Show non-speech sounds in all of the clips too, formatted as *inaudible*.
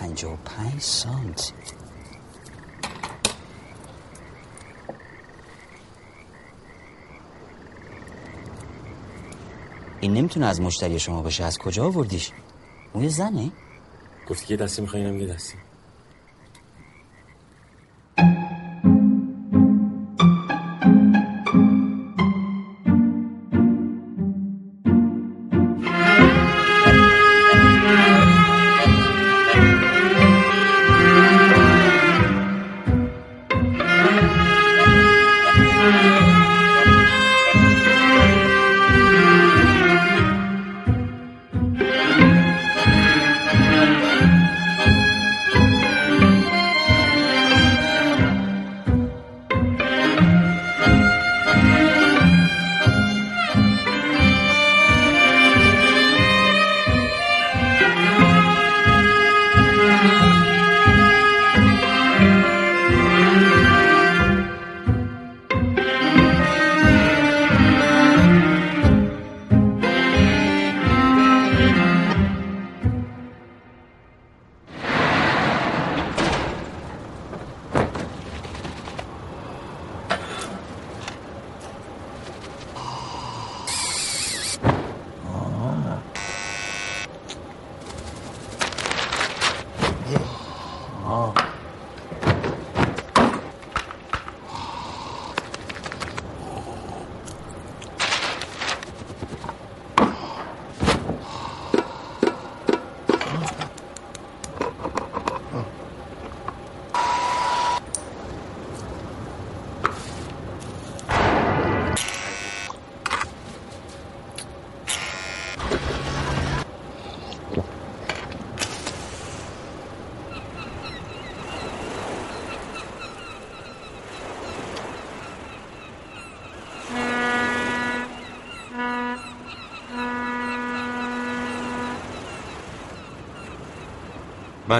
پنجا و پنج سانت این نمی‌تونه از مشتری شما باشه. از کجا آوردیش؟ موی زنه؟ گفتی که دستی میخوایی یه دستی.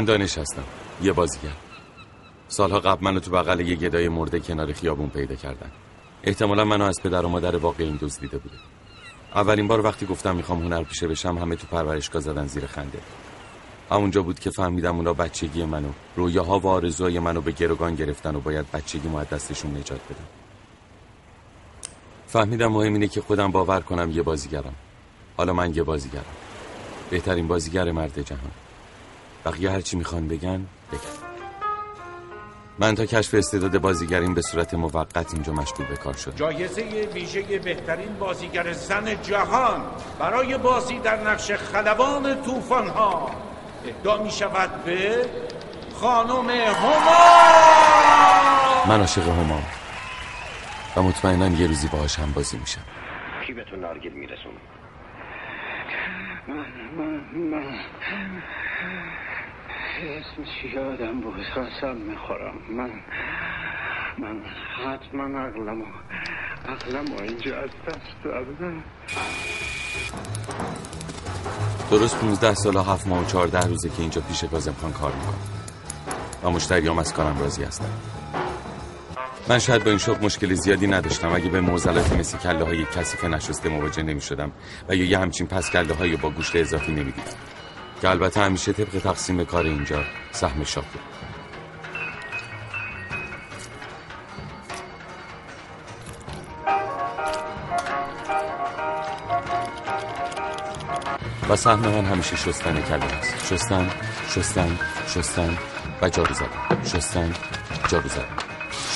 من دانش هستم. یه بازیگر. سالها قبل منو تو بغل یه گدای مرده کنار خیابون پیدا کردن. احتمالا منو از پدر و مادر این دزدیده بوده. اولین بار وقتی گفتم می‌خوام هنر پیشه بشم همه تو پرورشگاه زدن زیر خنده. همونجا بود که فهمیدم اونا بچگی منو رویاها و آرزوهای منو به گروگان گرفتن و باید بچگی ما دستشون نجات بدم فهمیدم مهم اینه که خودم باور کنم یه بازیگرم. حالا من یه بازیگرم. بهترین بازیگر مرد جهان. بقیه هرچی می‌خوان بگن بگن. من تا کشف استعداد بازیگریم به صورت موقت اینجا مشغول به کار شدم. جایزه ویژه بهترین بازیگر زن جهان برای بازی در نقش خلبان توفان ها اهدا می شود به خانم هما. من عاشق همام و مطمئنا یه روزی باهاش هم بازی میشم. کی به تو نارگیل میرسون من من من اسمش یادم بود؟ قسم می‌خورم. من من حتما عقلمو عقلمو اینجا از دست دادم. درست 15 سال و 7 ماه و 14 روزه که اینجا پیش کازم کار می‌کنم. و مشتریام از کارم راضی هستم. من شاید با این شغل مشکل زیادی نداشتم. اگه به معضلات مثل کله های کثیف نشسته مواجه نمی شدم و یا یه همچین پس کله های با گوشت اضافی نمی دیدم که البته همیشه طبق تقسیم کار اینجا سهم شاه و سهم من همیشه شستن کله است شستن شستن شستن و جارو زدن. شستن جارو زدن.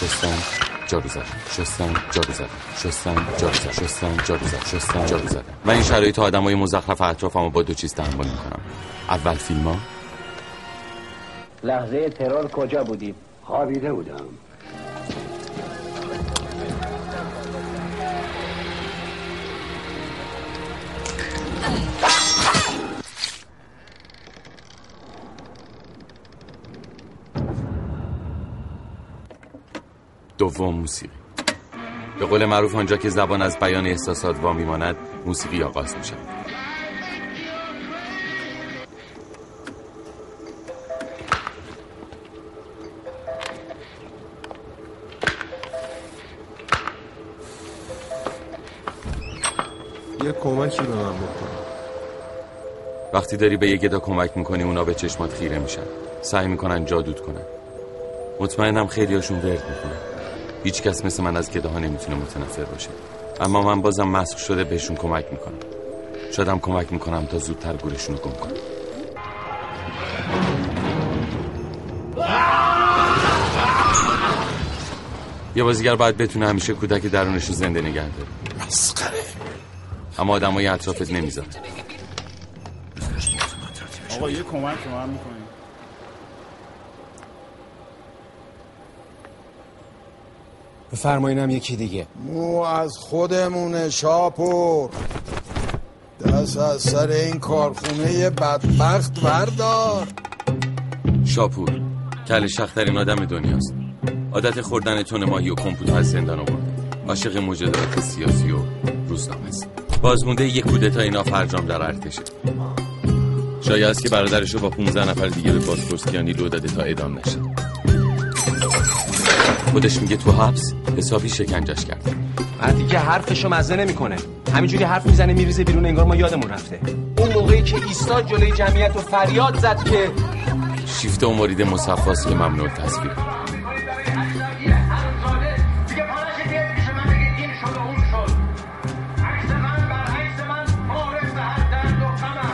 شستن جارو زدن شستن جارو زدن شستن جارو زدن شستن جارو زدن شستن جارو زدن من این شرایط آدمای مزخرف اطرافمو با دو چیز تحمل می‌کنم. اول فیلم ها لحظه ترور کجا بودی؟ خوابیده بودم. دوم موسیقی. به قول معروف آنجا که زبان از بیان احساسات وا میماند موسیقی آغاز می شود یه کمکی به من بکن. وقتی داری به یه گدا کمک می‌کنی اونا به چشمات خیره میشن. سعی می‌کنن جادود کنن. مطمئنم خیلی هاشون ورد می‌کنن. هیچ کس مثل من از گده ها نمی‌تونه متنفر باشه. اما من بازم مسخ شده بهشون کمک می‌کنم. شادم کمک می‌کنم تا زودتر گورشون رو گم کنم. یه بازیگر باید بتونه همیشه کودک درونش رو زنده نگه داره. مسخره. اما آدمای اطرافت نمی‌ذارن آقا یه کمک که من می‌کنیم بفرمایینم یکی دیگه. مو از خودمونه شاپور دست از سر این کارخونه بدبخت بردار شاپور کل شخترین آدم دنیاست. عادت خوردن تون ماهی و کمپوت از زندان آورده. عاشق مجادلات سیاسی و روزنامه است. بازمونده یک کودتای نافرجام در ارتشه. شایع است که برادرش رو با 15 نفر دیگه به بازپرسیانی لو داده تا اعدام نشه. خودش میگه تو حبس حسابی شکنجش کرد مردی که حرفشو مزه نمی‌کنه. همینجوری حرف می‌زنه میریزه بیرون انگار ما یادمون رفته. اون موقعی که ایستاد جلوی جمعیت و فریاد زد که شیفته و مرید مصفاست که ممنوع تصویر.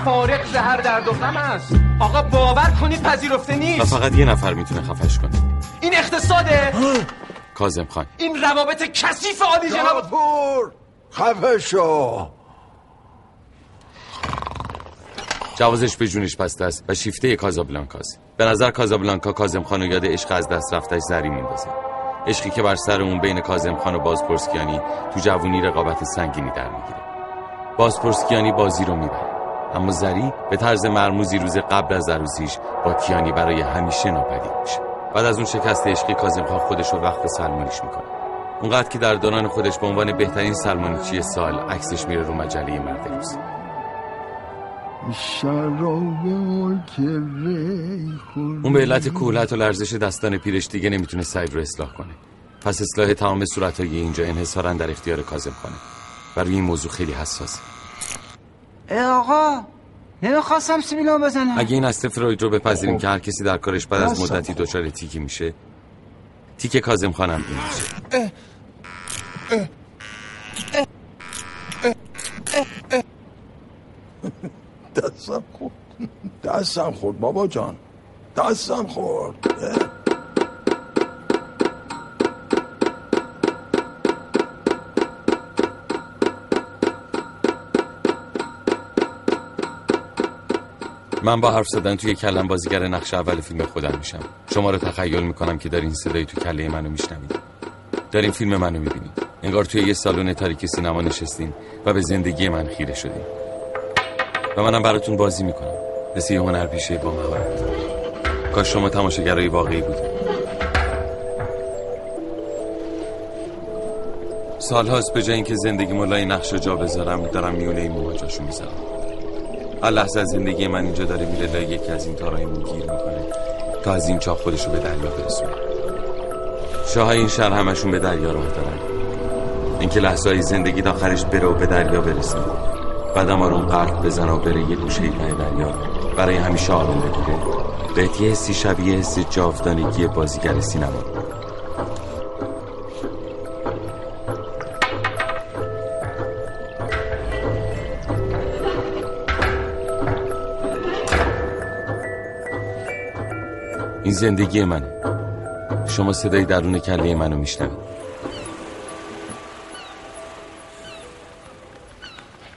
فارق زهر درد و غم است. آقا باور کنید پذیرفته و نیست فقط یه نفر می‌تونه خفش کنه. این اقتصاده. *gasps* کازم خان. این روابط کثیف عالی جناب. شاپور خفه شو. جوازش به جونش بسته است و شیفته کازابلانکاست. به نظر کازابلانکا کازم خان یاد عشق از دست رفتش زری میندازه. عشقی که بر سر اون بین کازم خان و بازپرسکیانی تو جوونی رقابت سنگینی در می‌گیره. بازپرسکیانی بازی رو می‌بره. اما زری به طرز مرموزی روز قبل از عروسیش با کیانی برای همیشه ناپدید میشه. بعد از اون شکست عشقی کازم خان خودش رو وقت سلمانیش می‌کنه. اونقدر که در دوران خودش به عنوان بهترین سلمانیچی سال عکسش میره رو مجله مرد روز اون به علت کولت و لرزش دستان پیرش دیگه نمی‌تونه سعی رو اصلاح کنه. پس اصلاح تمام صورتهای اینجا انحصارا در اختیار کازم خانه. و روی این موضوع خیلی حساسه. ای آقا نمی‌خواستم سیبیلو بزنم. اگه این اصل فروید رو بپذیریم که هر کسی در کارش بعد از مدتی دچار تیکی میشه تیک کازم خانم میشه. دستم خورد. دستم خورد بابا جان. دستم خورد. من با حرف زدن توی کلم بازیگر نقش اول فیلم خودم میشم. شما رو تخیل می‌کنم که دارین صدای تو کله منو میشنوید. دارین فیلم منو می‌بینید. انگار توی یه سالن تاریک سینما نشستین و به زندگی من خیره شدین. و منم براتون بازی می‌کنم. مثل یه هنر پیشه با مهارت کاش شما تماشاگرای واقعی بودید سالهاست به جای اینکه زندگی ملای نقش جا بذارم دارم میونه این مواجهشو می‌ذارم. هر لحظه از زندگی من اینجا داره میره لای یکی از این تارایمون گیر می‌کنه تا از این چاه خودش رو به دریا برسونه. شاهای این شهر همشون به دریا راه دارن. اینکه لحظه های زندگی آخرش بره و به دریا برسه. بعد اما رو غرق بزنه و بره یه گوشه ته دریا برای همیشه آروم بگیره بهت یه حسی شبیه حس جاودانگی بازیگر سینما. این زندگی منه. شما صدای درون کله منو میشنوید.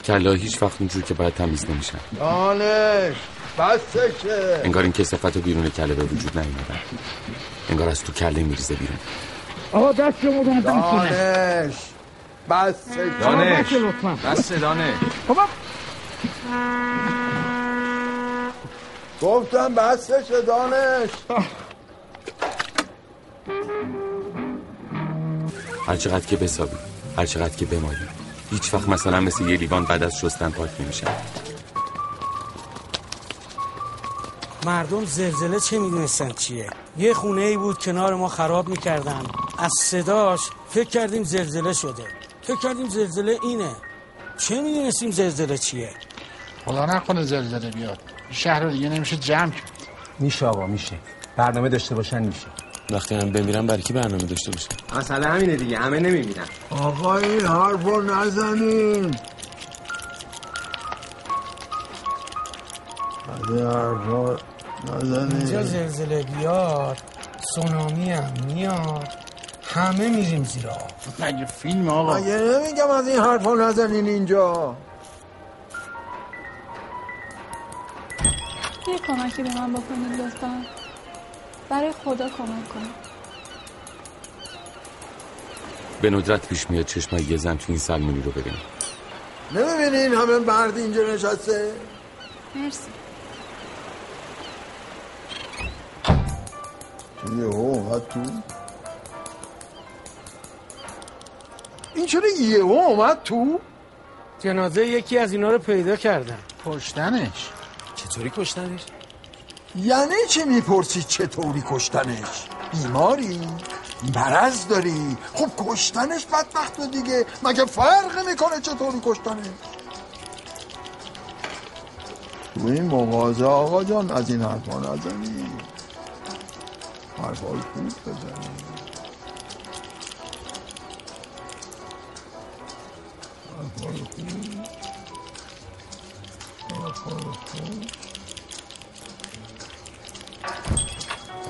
کله ها هیچ وقت اونجور که باید تمیز نمیشن. دانش بسشه انگار این کسافت رو بیرون کله به وجود نیومدن انگار از تو کله میریزه بیرون. دانش. بسشه دانش بس دانش. گفتم بسشه دانش. هر چقدر که بسابی هر چقدر که بمالی هیچ وقت مثلا مثل یه لیوان بعد از شستن پاک نمیشن. مردم زلزله چه می‌دونستن چیه؟ یه خونه ای بود کنار ما خراب می‌کردن. از صداش فکر کردیم زلزله شده. فکر کردیم زلزله اینه. چه می‌دونستیم زلزله چیه؟ خدا نکنه زلزله بیاد. شهر رو دیگه نمیشه جمع کرد. میشه آقا میشه. برنامه داشته باشن میشه. وقتی هم بمیرم برای کی برنامه داشته باشه؟ مسئله همینه دیگه همه نمی‌بینن. آقا این حرف رو نزنین. اینجا زلزله بیاد سونامی هم میاد. همه میریم زیر آب. مگه فیلم آقا؟ مگه نمیگم از این حرف رو نزنین اینجا؟ یه کمکی به من بکنید لطفا. برای خدا کمک کنید. به ندرت پیش میاد چشمای یه زن تو این سلمونی رو ببینم. نمی‌بینین همه مرد اینجا نشسته؟ مرسی. یه اومد تو. این چرا یه اومد تو؟ جنازه یکی از اینا رو پیدا کردن. کشتنش. چطوری کشتنش؟ یعنی چی می‌پرسی چطوری کشتنش؟ بیماری؟ مرض داری؟ خب کشتنش بدبخت و دیگه. مگه فرق می‌کنه چطوری کشتنش؟ تو این مغازه آقا جان از این حرفا نزنی. حرفای خوب بزنی. حرفای خوب.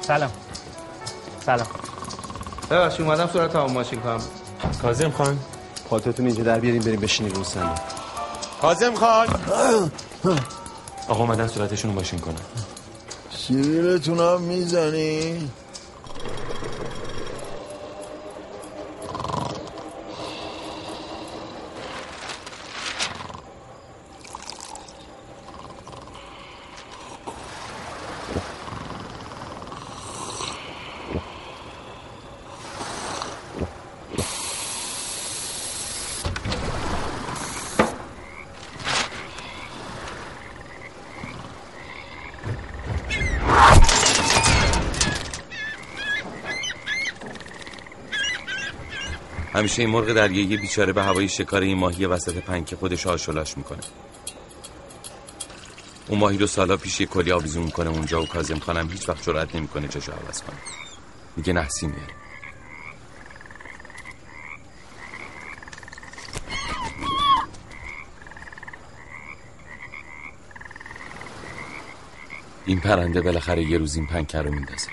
سلام. سلام. ببخشید اومدم سرعت تمام ماشین کنم. کاظم خان. پاتتون اینجا در بیاریم بریم بشینیم رو صندوق کازم خان. آقا اومدن صورتشون رو ماشین کنن. سیبیلتون هم می‌زنی؟ همیشه این مرغ دریایی بیچاره به هوای شکار این ماهی وسط پنکه خودش آشولاش می‌کنه. اون ماهی رو سالا پیش یه کلی آویزون می‌کنه اونجا و کازم خانم هیچ وقت جرأت نمی‌کنه چشو عوض کنه. میگه نحسی میاره. این پرنده بالاخره یه روز این پنکه رو میندازه.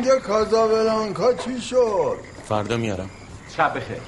آهنگ کازابلانکا چی شد؟ فردا میارم شب بخیر.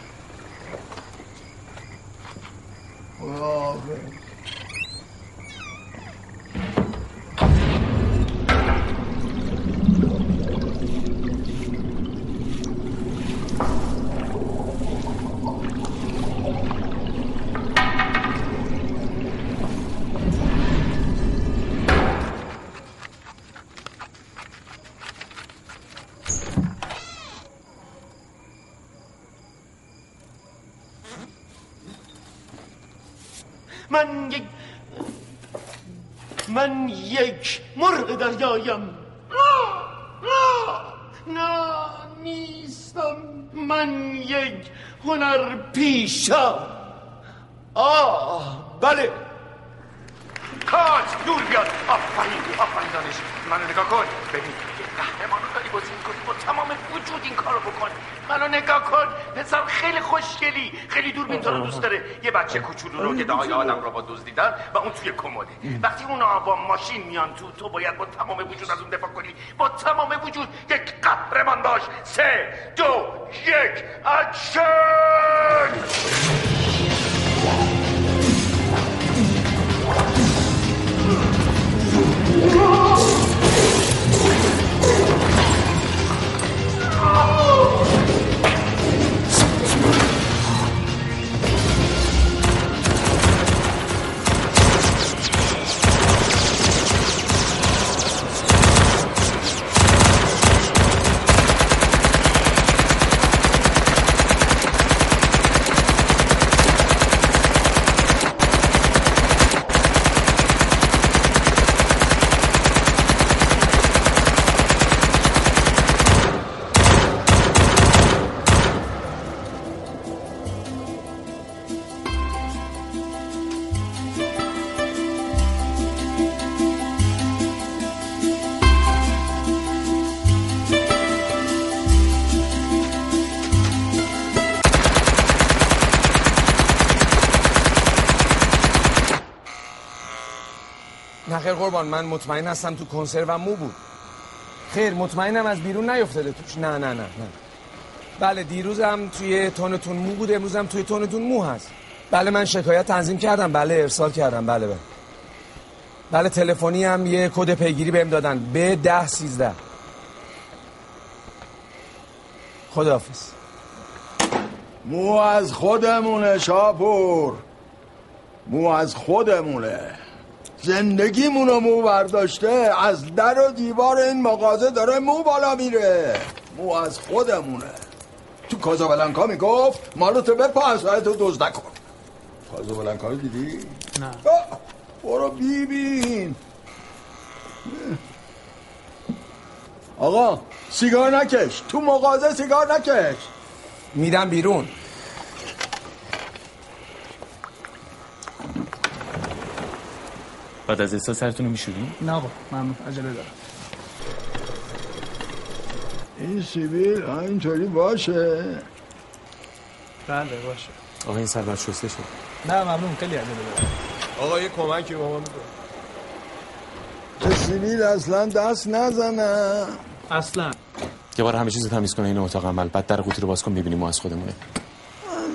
من یک من یک مرغ دریایم. نه نه نیستم. من یک هنر پیشم. آه بله. کاج دور بیاد. آفرین آفرین دانش. منو نگاه کن. ببین یه قهرمان داری بازی می‌کنی. با تمام وجود این کارو بکن. منو نگاه کن. پسر خیلی خوشگلی. خیلی دور بین رو دوست داره یه بچه کوچولو رو که دای آدم رو با دزدیدن و اون توی کمده. وقتی اون با ماشین میان تو تو باید با تمام وجود از اون دفاع کنی. با تمام وجود یک قهرمان باش. سه دو یک اکشن! Oh! قربان من مطمئن هستم تو کنسروم مو بود. خیر مطمئنم از بیرون نیفتاده توش. نه نه نه نه. بله دیروزم توی تونتون مو بود امروزم توی تونتون مو هست. بله من شکایت تنظیم کردم. بله ارسال کردم. بله بله. بله تلفنی هم یه کد پیگیری بهم دادن. به ده سیزده. خداحافظ. مو از خودمونه شاپور. مو از خودمونه. زندگیمونو مو برداشته از در و دیوار این مغازه داره مو بالا میره. مو از خودمونه. تو کازابلنکا می‌گفت مالو تو بپا از تو دزد نکن. کازابلنکا رو دیدی؟ نه. برو بیبین. آقا سیگار نکش. تو مغازه سیگار نکش. میدم بیرون. بعد از احساس سرتون رو میشورین؟ نه آقا ممنون. عجله دارم. این سیبیل اینطوری باشه. بله باشه. آقا این سر شسته شد. نه ممنون. خیلی عجله دارم. آقا یه کمکی به ما می‌کنه. که سیبیل اصلا دست نزنه. اصلا. یه بار همه چیز رو تمیز کنه این اتاق عمل. بعد در قوطی رو باز کن ببینیم ما از خودمونه.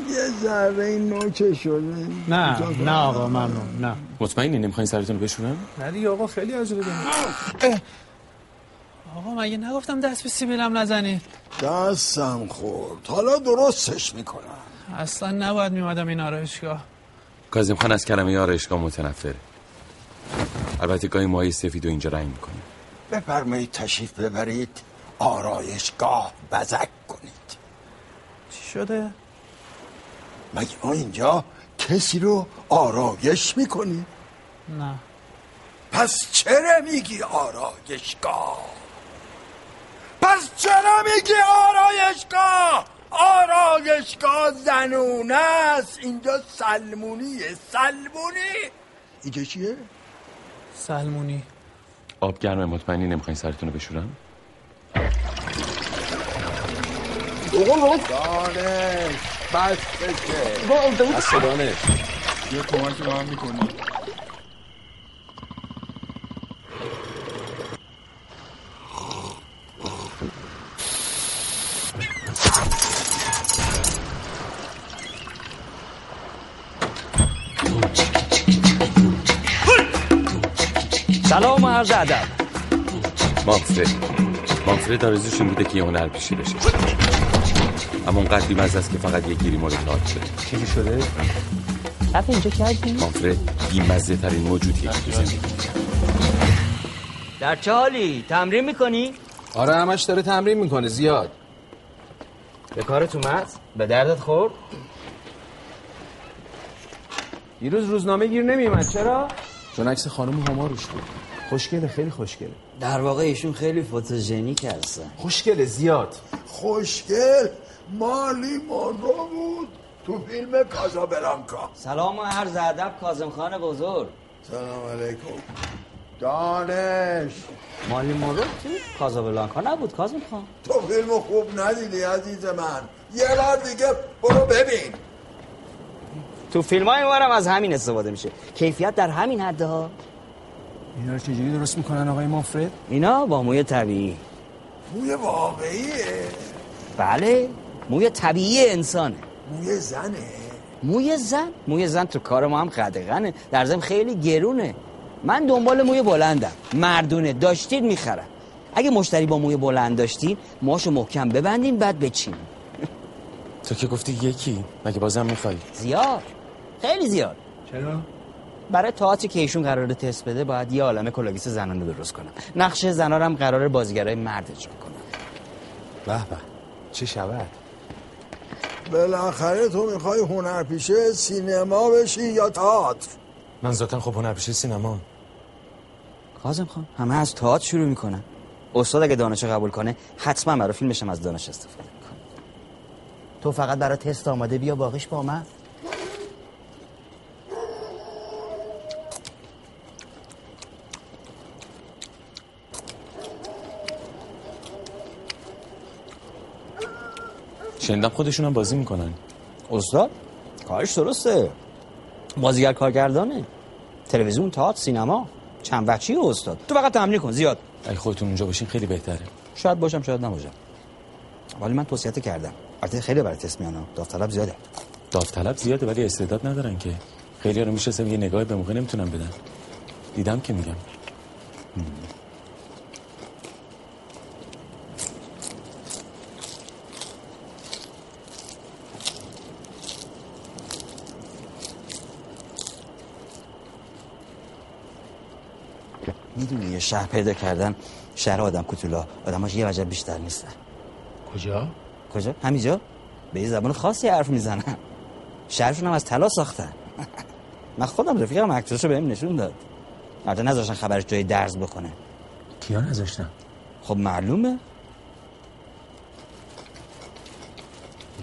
یه ذره این نوچه شده. نه نه آقا ممنون نه. مطمئنی؟ نمی‌خواین سرتون بشورن نه دیگه آقا خیلی عجله دارم آقا مگه نگفتم دست به سیبیلم نزنید دستم خورد. حالا درستش می‌کنم. اصلا نباید میمدم این آرایشگاه. کازم خان از کلمه آرایشگاه متنفره. البته گاهی ماهی سفید و اینجا رنگ می‌کنه. بفرمایید تشریف ببرید. آرایشگاه بزک کنید. چی شده؟ مگه ما اینجا کسی رو آرایش می‌کنیم؟ نه. پس چرا میگی آرایشگاه؟ پس چرا میگی آرایشگاه؟ آرایشگاه زنونه است. اینجا سلمونیه سلمونی. اینجا چیه؟ سلمونی. آب گرمه مطمئنی نمی‌خواین سرتون رو بشورن دانش. بس بشه از دانش یه کمکی به می‌کنی سلام و عرض ادب. مانفرد مانفرد آرزوش این بوده که یه هنر پیشی بشه اما اون قدری مزه است که فقط یه گیری مورد تاعت شده چیزی شده؟ رفت اینجا کردی؟ مانفرد بیمزه ترین موجودیه که زندگی در چه حالی؟ تمرین می‌کنی؟ آره همش داره تمرین می‌کنه زیاد به کارت اومد؟ به دردت خورد؟ دیروز روزنامه گیر نمیومد چرا؟ چون عکس خانم هما روش بود خوشگله خیلی خوشگله در واقع ایشون خیلی فوتوژنیک هستن خوشگله زیاد خوشگل مالی مانرو بود. تو فیلم کازابلانکا سلام و عرض ادب کاظم خان بزرگ. سلام علیکم. دانش. مالی مورو تو کازابلانکا نبود کاظم خان. تو فیلم خوب ندیدی عزیز من. یه بار دیگه برو ببین. تو فیلم های ما هم از همین استفاده میشه. کیفیت در همین حده ها اینا رو چجوری درست می‌کنن آقای مافرد؟ اینا با موی طبیعی. موی واقعیه. بله. موی طبیعی انسانه. موی زنه. موی زن؟ موی زن تو کار ما هم قدغنه. در ضمن خیلی گرونه. من دنبال موی بلندم. مردونه داشتید می‌خرم. اگه مشتری با موی بلند داشتین موهاشو محکم ببندین بعد بچینین تو که گفتی یکی مگه بازم می‌خوای؟ زیاد. خیلی زیاد. چرا؟ برای تئاتری که ایشون قراره تست بده باید یه عالمه کلاگیس زنانه درست کنم. نقش زنا رو هم قراره بازیگرای مرد اجرا کنن. به به. چه شود؟ بالاخره تو می‌خوای هنرپیشه سینما بشی یا تئاتر؟ من ذاتا خب هنرپیشه سینما. کاظم خان همه از تئاتر شروع می‌کنن. استاد اگه دانش قبول کنه حتما برای فیلمش هم از دانش استفاده می‌کنه. تو فقط برای تست آماده بیا باقیش با من. شنیدم خودشون هم بازی می‌کنن. استاد کارش درسته. بازیگر کارگردانه. تلویزیون تئاتر سینما. چند بچی استاد؟ تو فقط تمرین کن زیاد. اگه خودتون اونجا باشین خیلی بهتره. شاید باشم شاید نباشم. ولی من توصیت کردم. البته خیلی برای تست میانم داوطلب زیاده. داوطلب زیاده ولی استعداد ندارن که. خیلی رو می‌شناسم یه نگاه به موقع نمی‌تونم بدن دیدم که میگم. می‌دونی یه شهر پیدا کردن شهر آدم کتولا آدماش یه وجب بیشتر نیستن. کجا؟ کجا؟ همینجا؟ به یه زبان خاصی حرف می‌زنن. شهرشون هم از طلا ساختن. *laughs* من خودم رفیقم عکساشو بهم نشون داد. البته نذاشتن خبرش جای درز بکنه. کیا نذاشتن؟ خب معلومه.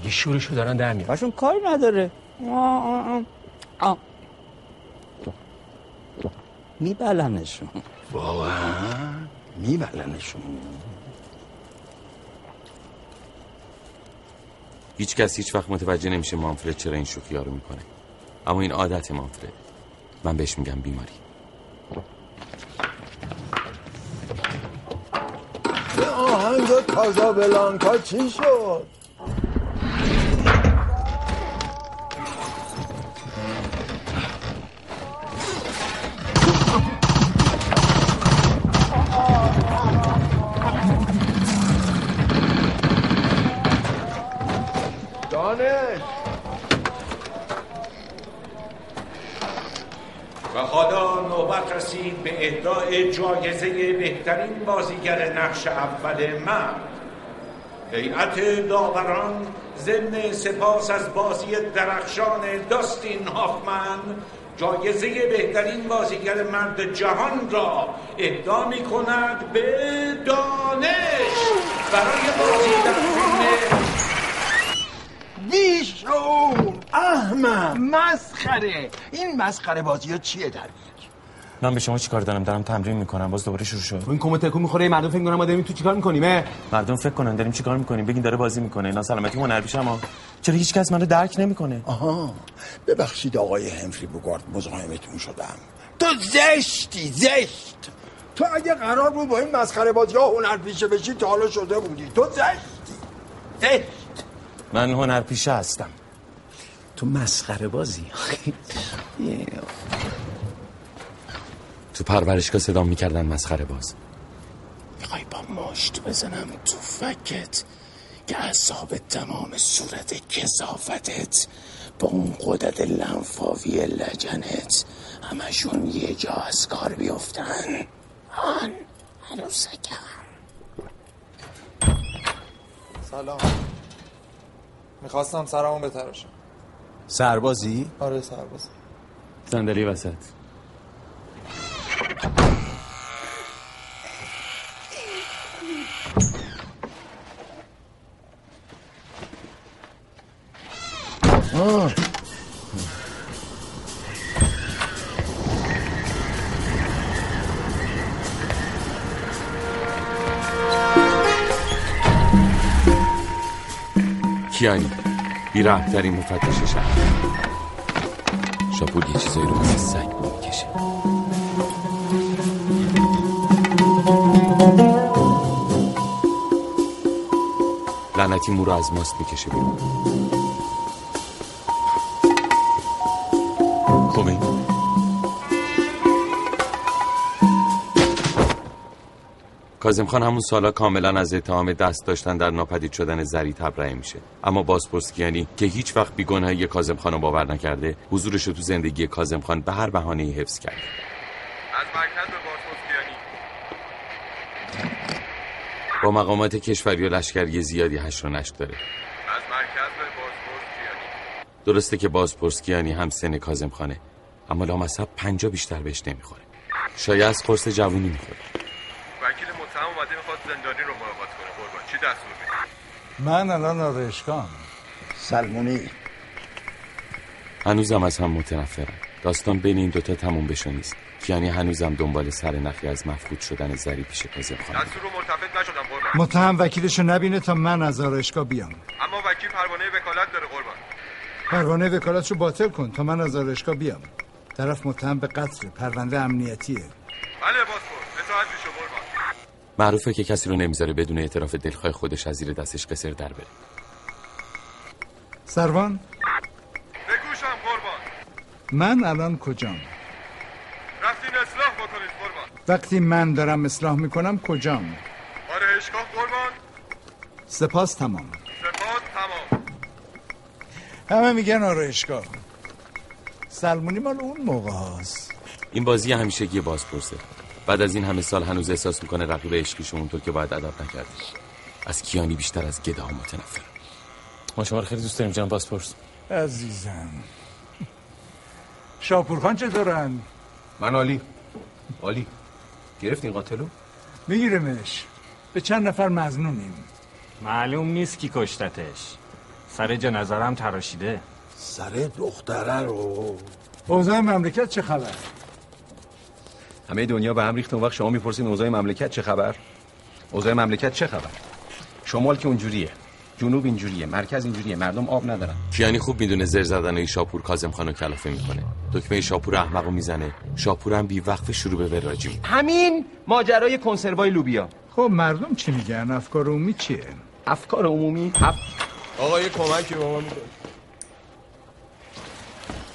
یه شورشو دارن در میارن. باشون کاری نداره. میبلنشون. واقعا میبلنشون هیچ کس هیچ وقت متوجه نمیشه مانفرد چرا این شوخی ها رو می‌کنه. اما این عادت مانفرد. من بهش میگم بیماری. به آهنگ کازابلانکا چی شد؟ دانش و حالا نوبت رسید به اهدای جایزه بهترین بازیگر نقش اول من. هیئت داوران ضمن سپاس از بازی درخشان داستین هافمن جایزه بهترین بازیگر مرد جهان را اهدا می کند به دانش. برای بازی در فیلم بیشون احمد. مسخره. این مسخره بازی ها چیه در من به شما چیکار دارم؟ دارم تمرین می‌کنم. باز دوباره شروع شد. این کمو تکون می‌خوره مردم فکر کنن ما داریم تو چیکار می‌کنیم مردم فکر کنن داریم چیکار می‌کنیم؟ بگین داره بازی می‌کنه. اینا سلامتی هنر پیش اما چرا هیچ کس منو درک نمی‌کنه؟ آها. ببخشید آقای همفری بوگارد مزاحمتون شدم. تو زشتی زشت. تو اگه قرار بود با این مسخره بازی ها هنر پیشه بشی تا حالا شده بودی. تو زشتی. زشت. من هنر پیشه هستم. تو مسخره بازی. تو پرورشگاه صدا می‌کردن مسخره باز. می‌خوای با مشت بزنم تو فکت که اصاب تمام صورت کسافتت با اون قدرت لنفاوی لجنت همشون یه جا از کار بیفتن. آن عروسکم. سلام. می‌خواستم سرمون بتراشم سربازی؟ آره سرباز صندلی وسط آه. کیانی؟ بیرحترین مفتش شهر. شاپور یه چیزایی رو مثل سگ می‌کشه. لعنتی مو رو از ماست می‌کشه بیرون. کازم خان همون سالا کاملا از اتهام دست داشتن در ناپدید شدن زری تبرئه میشه اما بازپرسکیانی که هیچ وقت بیگناهی کازم خان رو باور نکرده حضورش رو تو زندگی کازم خان به هر بهانه‌ای حفظ کرد. از مرکز به بازپرسیانی با مقامات کشوری و لشکری زیادی هش و نشت داره. از مرکز به بازپرسیانی درسته که بازپرسکیانی هم سن کازم خانه اما لامصب پنجا بیشتر بهش نمی‌خوره. شاید از قرص جوونی می‌خوره وکیل متهم اومده می‌خواد زندانی رو مراقبت کنه قربان چی دستور میدی من الان آرایشگاه سلمونی. هنوزم از هم متنفرن. داستان بین این دوتا تموم بشه نیست. یعنی هنوزم دنبال سر نخی از مفقود شدن زری پیش کازم خانه دستور رو مرتفع نشدم قربان. متهم وکیلشو نبینه تا من از آرایشگاه بیام. اما وکیل پروانه وکالت داره قربان. پروانه وکالتشو باطل کن تا من از آرایشگاه بیام. طرف متهم به قتل پرونده امنیتیه. بله بازپرس اطاعت میشه قربان معروفه که کسی رو نمی‌ذاره بدون اعتراف دلخواه خودش از زیر دستش قصر در بره. سروان؟ بگوشم قربان. من الان کجام؟ رفتین اصلاح بکنید قربان. وقتی من دارم اصلاح می‌کنم کجام؟ آرایشگاه قربان. سپاس تمام. سپاس تمام. همه میگن آرایشگاه سلمونی مال اون موقع هست این بازی همیشگی بازپرسه. بعد از این همه سال هنوز احساس می‌کنه رقیب عشقیش اونطور که باید ادب نکردش. از کیانی بیشتر از گدا متنفر. ما شما رو خیلی دوست داریم جناب بازپرس عزیزم. شاپورخان چطورن؟ من عالی. عالی. گرفتین قاتلو؟ میگیرمش. به چند نفر مزنونیم معلوم نیست کی کشتتش. سر جنازرم تراشیده. سر دختره رو. اوضاع مملکت چه خبر؟ همه دنیا به هم ریخت اون وقت شما می‌پرسین اوضاع مملکت چه خبر؟ اوضاع مملکت چه خبر؟ شمال که اونجوریه. جنوب اینجوریه. مرکز اینجوریه. مردم آب ندارن. کیانی خوب می‌دونه زر زدن ای شاپور کازم خانو کلافه می‌کنه. دکمه شاپور احمقو می‌زنه. شاپور هم بی وقف شروع به وراجی. همین ماجرای کنسروای لوبیا. خب مردم چی میگن؟ افکار عمومی چیه؟ افکار عمومی؟ اف... آقا یه کمکی به ما میده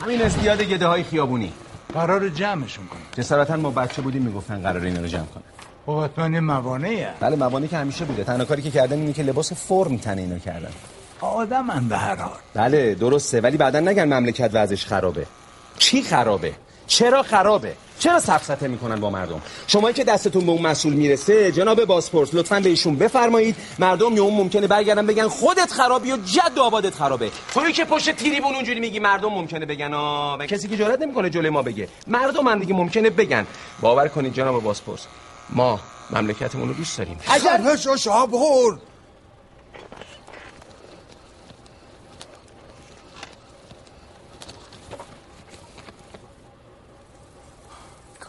همین ازدیاد گده های خیابونی. قرار جمعشون کنه جسارتا ما بچه بودیم می‌گفتن قرار اینا رو جمع کنن. خب حتما یه موانعی بله موانعی که همیشه بوده. تنها کاری که کردن اینه که لباس فرم تنه اینا کردن. آدم به هر حال. بله درسته. ولی بعدا نگن مملکت وضعش خرابه. چی خرابه؟ چرا خرابه؟ چرا سفسطه می‌کنن با مردم؟ شما که دستتون به اون مسئول می‌رسه جناب بازپرس لطفا به ایشون بفرمایید. مردم یا اون ممکنه برگردن بگن خودت خرابی و جد آبادت خرابه. توی که پشت تریبون اونجوری میگی مردم ممکنه بگن آ کسی که جرئت نمی‌کنه جلوی ما بگه. مردم هم دیگه ممکنه بگن. باور کنید جناب بازپرس ما مملکتمون رو دوست داریم. اگر شو شابور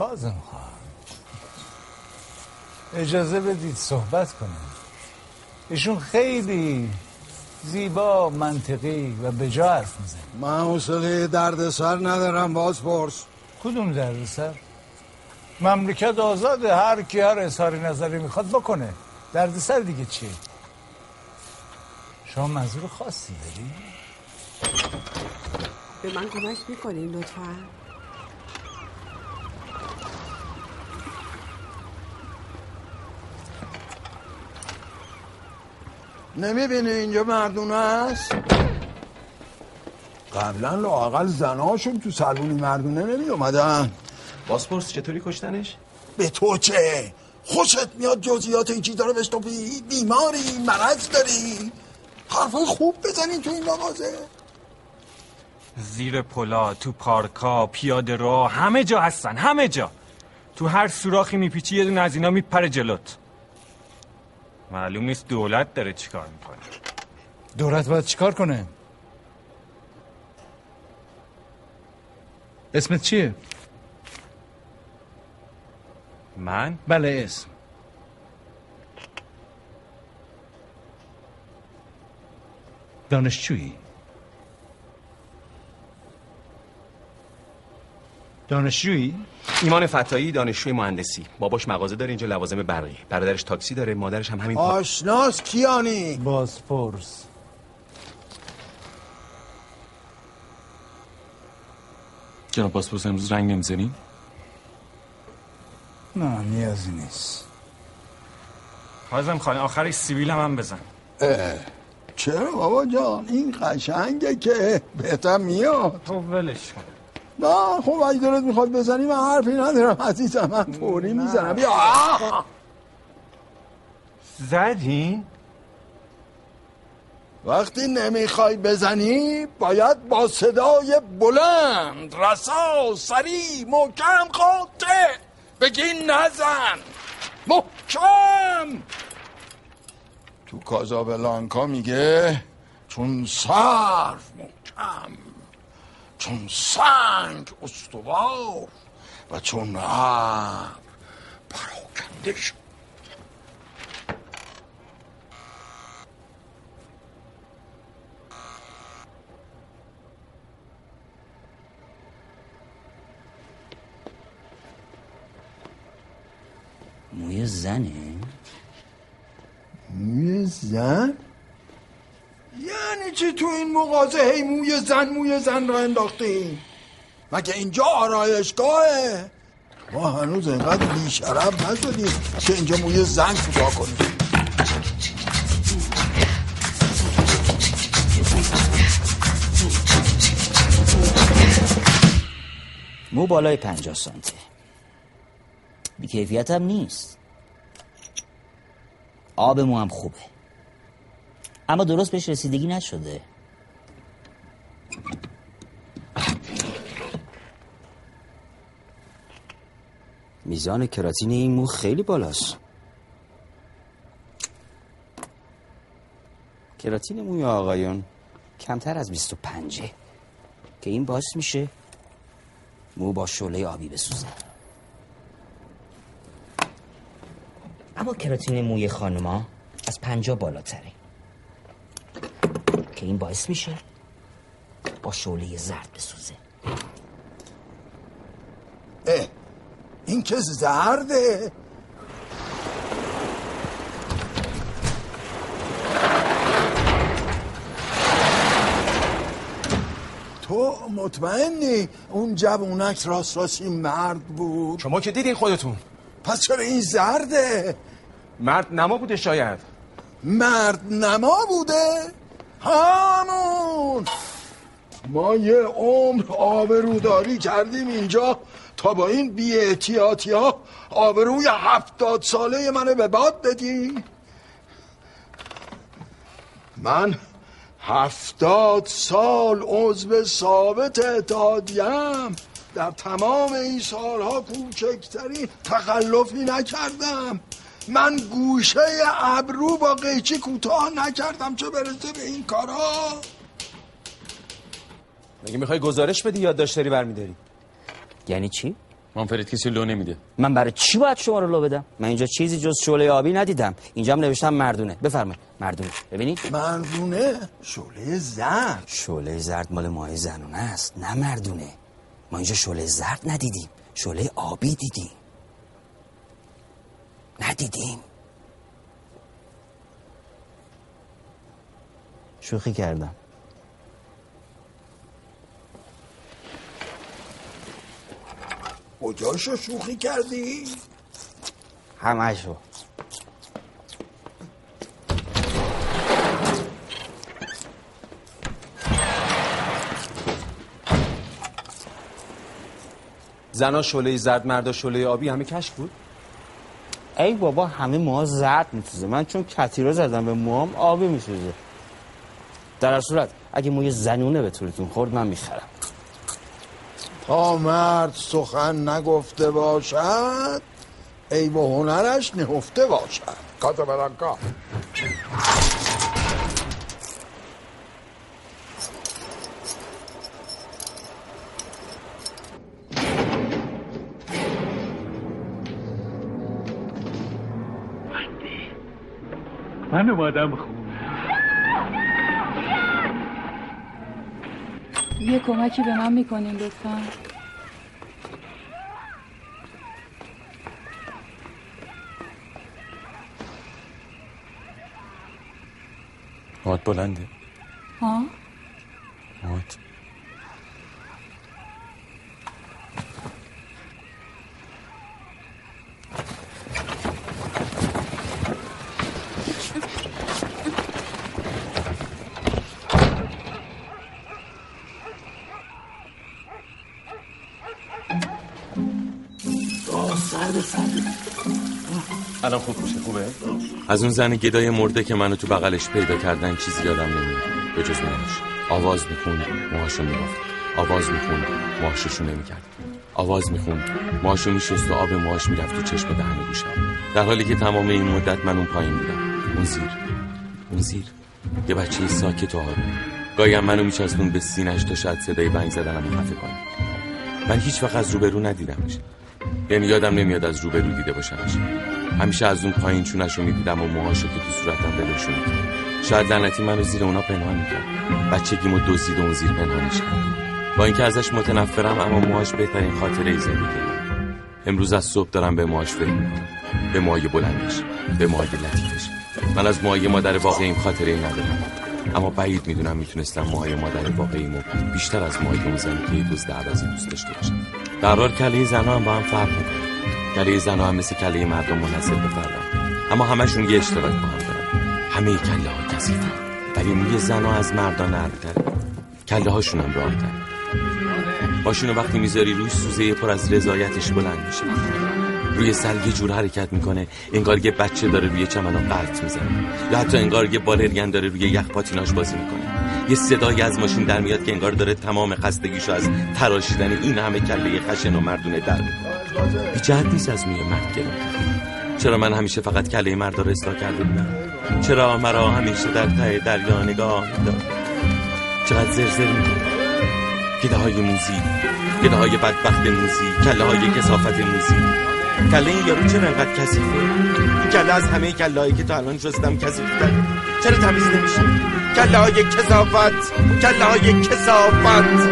کازم خان اجازه بدید صحبت کنم. ایشون خیلی زیبا منطقی و بجا حرف می‌زنه. من حوصله دردسر ندارم باز پرس. کدوم دردسر؟ مملکت آزاده هر کی هر اظهار نظری می‌خواد بکنه. دردسر دیگه چیه؟ شما منظور خاصی داری؟ به من کمک می‌کنین لطفا؟ نمی‌بینی اینجا مردونه هست قبلا لاقل زناشون تو سلونی مردونه نمی اومدن. بازپرس چطوری کشتنش؟ به تو چه؟ خوشت میاد جزئیات این چیزا رو بشنوی؟ بیماری مرض داری؟ حرفای خوب بزنین تو این مغازه. زیر پلا تو پارکا پیاده رو همه جا هستن همه جا. تو هر سوراخی میپیچی یه دونه از اینا میپره جلوت. معلوم نیست دولت داره چیکار می‌کنه دولت باید چیکار کنه؟ اسمت چیه؟ من؟ بله اسم دانشجویی دانشجویی؟ ایمان فتایی دانشجوی مهندسی. باباش مغازه داره اینجا لوازم برقی. برادرش تاکسی داره مادرش هم همین پا- آشناس کیانی؟ بازپرس. جناب بازپرس امروز رنگ نمی‌زنیم نه نیازی نیست. کازم خان آخرش سیبیل هم, هم بزن. اه، چرا بابا جان؟ این قشنگه که بهتر میاد. تو ولش کن. نه خب اگه دلت می‌خواد بزنی من حرفی ندارم. عزیزم من فوری می‌زنم. بیا! زدین؟ وقتی نمی‌خوای بزنی باید با صدای بلند رسا سری محکم خاطه بگی نزن. محکم! تو کازابلانکا میگه چون صرف محکم. چون سنگ استوار و چون ابر پراکنده شد موی زنه موی زن؟ یعنی چی تو این مغازه هی موی زن موی زن را انداختیم مگه اینجا آرایشگاهه ما هنوز اینقدر بیشرف نشدیم. که اینجا موی زن کوتاه کنیم؟ مو بالای پنجاه سانته بی کیفیت هم نیست. آب مو هم خوبه. اما درست بهش رسیدگی نشده. میزان کراتین این مو خیلی بالاست. کراتین موی آقایون؟ کمتر از 25 که این باعث میشه مو با شعله آبی بسوزه. اما کراتین موی خانما از پنجا بالاتره. که این باعث میشه با شعله زرد بسوزه. اه این که زرده. تو مطمئنی اون جوونک راست راستی مرد بود؟ شما که دیدین خودتون. پس چرا این زرده؟ مرد نما بوده شاید. مرد نما بوده؟ همون ما یه عمر آبروداری کردیم اینجا تا با این بی ها آبروی هفتاد ساله منو به باد بدی. من هفتاد سال عضو ثابت اتحادیم در تمام این سالها کوچکترین تخلفی نکردم. من گوشه ابرو با قیچی کوتاه نکردم چه برسه به این کارا. مگه می‌خوای گزارش بدی یا داشتری برمیداری؟ یعنی چی؟ مانفرد کسی لو نمیده. من برای چی باید شما رو لو بدم؟ من اینجا چیزی جز شعله آبی ندیدم. اینجا هم نوشتم مردونه. بفرمایید. مردونه. ببینید مردونه؟ شعله زرد. شعله زرد مال ماه زنونه است نه مردونه. ما اینجا شعله زرد ندیدیم. شعله آبی دیدیم. ندیدیم. شوخی کردم. کجاشو شوخی کردی؟ همشو زنا شعله زرد مردا شعله آبی همه کشف بود؟ ای بابا همه موها زرد میسوزه. من چون کتیرا زدم به موهام آبی میسوزه. در صورت اگه موی زنونه به طورتون خورد من می‌خرم. تا مرد سخن نگفته باشد ای با هنرش نهفته باشد. کاتا برانکا. من اومدم خونه. یه کمکی به من می‌کنین لطفا. موات بلنده. ها؟ موات الان خوب میشه خوبه؟ از اون زن گدای مرده که منو تو بغلش پیدا کردن چیزی یادم نمیاد. به جز موهاش آواز می‌خوند موهاشو می‌گفت آواز می‌خوند موهاشو نمی‌کرد. آواز می‌خوند موهاشو میشست و آب موهاش می‌رفت تو چشم دهن گوشم. در حالی که تمام این مدت من اون پایین بودم. اون زیر. اون زیر. یه بچه ساکت و آروم. گاهی هم منو میچسبون به سینش تا شاید صدای بنگ زدنم خفه کنه. من هیچ وقت از روبرو ندیدمش. یعنی یادم نمیاد از روبرو دیده باشمش. همیشه از اون پایین چونش رو می‌دیدم و موهاشو که تو صورتم ولشون می‌کرد شاید لعنتی منو زیر اونا پنهان می‌کرد. بچگیمو دزدید و اون زیر پنهانش کرد. با اینکه ازش متنفرم اما موهاش بهترین خاطره ای زندگی امروز از صبح دارم به موهاش فکر می‌کنم. به موهای بلندش به موهای لطیفش. من از موهای مادر واقعیم خاطره ندارم. اما بعید می‌دونم می‌تونستم موهای مادر واقعیمو بیشتر از موهای اون زنی که دزد عوضی دوست داشته باشم. در حال کله زنها هم با هم فرق می‌کنه. کله زنها هم مثل کله مردم منحصر به فردن اما همشون یه اشتراک با هم دارن. همه کله ها ولی موی زنها از مردان نرمتره کله هاشون هم راحتن. باشونو وقتی می‌ذاری روش سوزه پر از رضایتش بلند میشه. روی سر یه جور حرکت می‌کنه. انگار یه بچه داره روی چمنو قلط می‌زنه. یا حتی انگار یه بالرگن داره روی یخ پاتیناش بازی می‌کنه. یه صدایی از ماشین در میاد که انگار داره تمام خستگیشو از تراشیدن این همه کله خشن و مردونه در می‌کنه. نیست از موی مرد چرا من همیشه فقط کله مرد رو اصلاح کرده بودم؟ چرا مرا همیشه در ته دریا نگاه می‌داد؟ چقدر زرزر می‌کنه؟ گده های موزی گده های بدبخت موزی کله های کسافت موزی کله این یارو چرا انقدر کثیفه این کله از همه کله هایی که تا الان شستم کثیفتره چرا تمیز نمیشه کله های کسافت کله های کسافت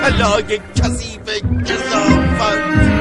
کله های کثیف کسافت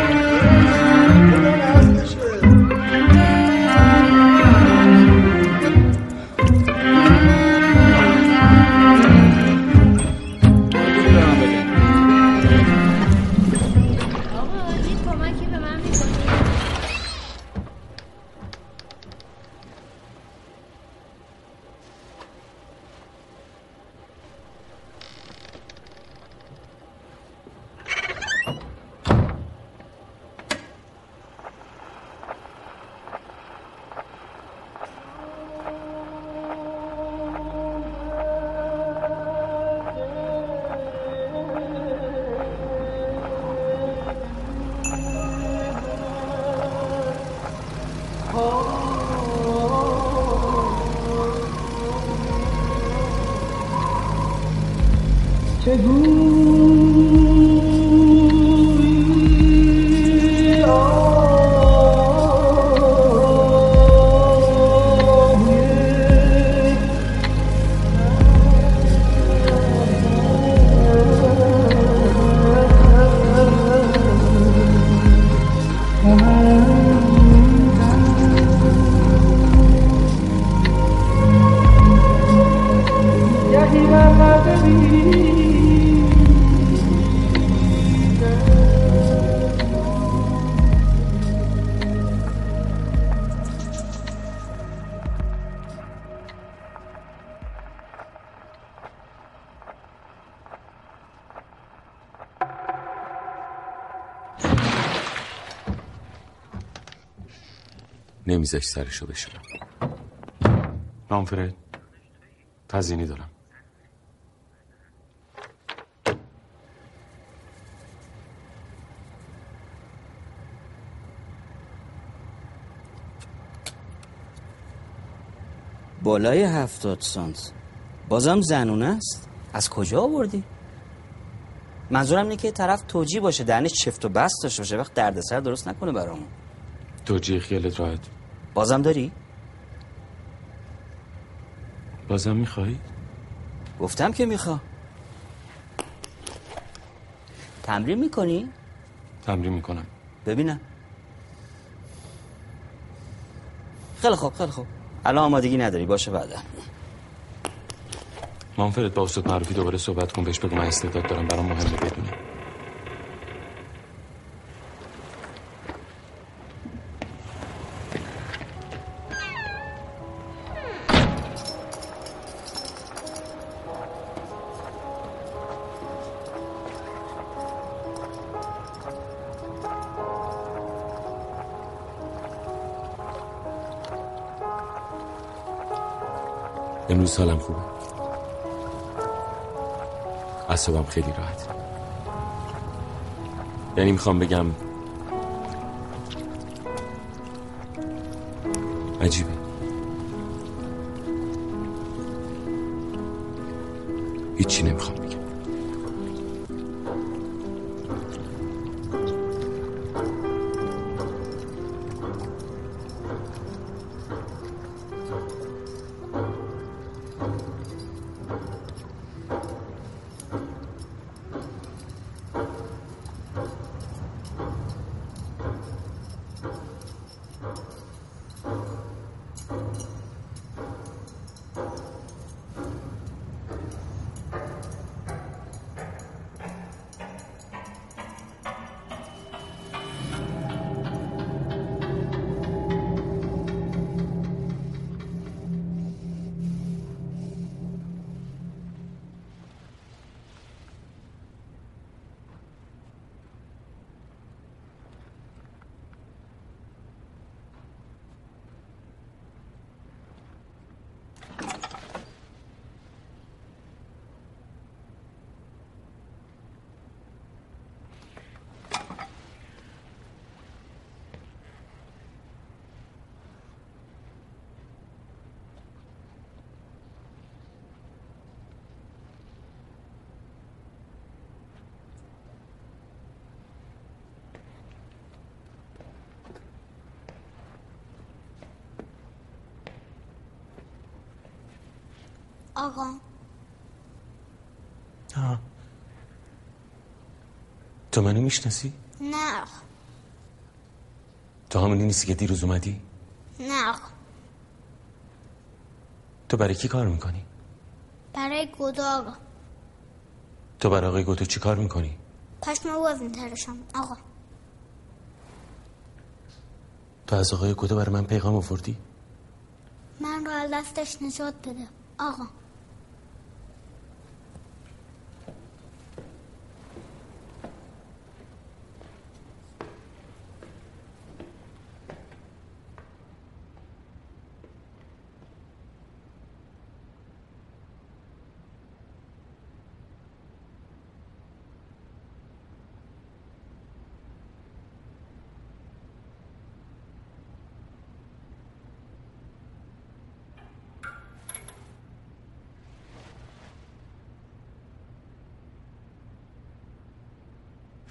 نمیذاش سرشو بشورم. رامفرد تزینی دارم. بالای هفتاد سانت. بازم زنونه است؟ از کجا آوردی؟ منظورم اینه که طرف توجی باشه دهنش چفت و بست داشته باشه. وقت دردسر درست نکنه برامون. توجیه خیالت راحت. بازم داری؟ بازم میخوایی؟ گفتم که میخوا تمرین می‌کنی؟ تمرین می‌کنم. ببینم. خیلی خوب خیلی خوب. الان آمادگی نداری باشه بعدا. مانفرد با استاد معروفی دوباره صحبت کن بهش بگو من استعداد دارم برام مهمه بدونه امروز حالم خوبه. اصابم خیلی راحت. یعنی می‌خوام بگم عجیبه. هیچی نمی‌خوام. آقا ها تو منو می‌شناسی؟ نه آقا تو همونی نیستی که دیروز اومدی؟ نه آقا تو برای کی کار می‌کنی؟ برای گدا آقا تو برای آقای گوتو چی کار می‌کنی؟ پشم او میترشم آقا تو از آقای گوتو برای من پیغام آوردی؟ من رو از دستش نجات بده آقا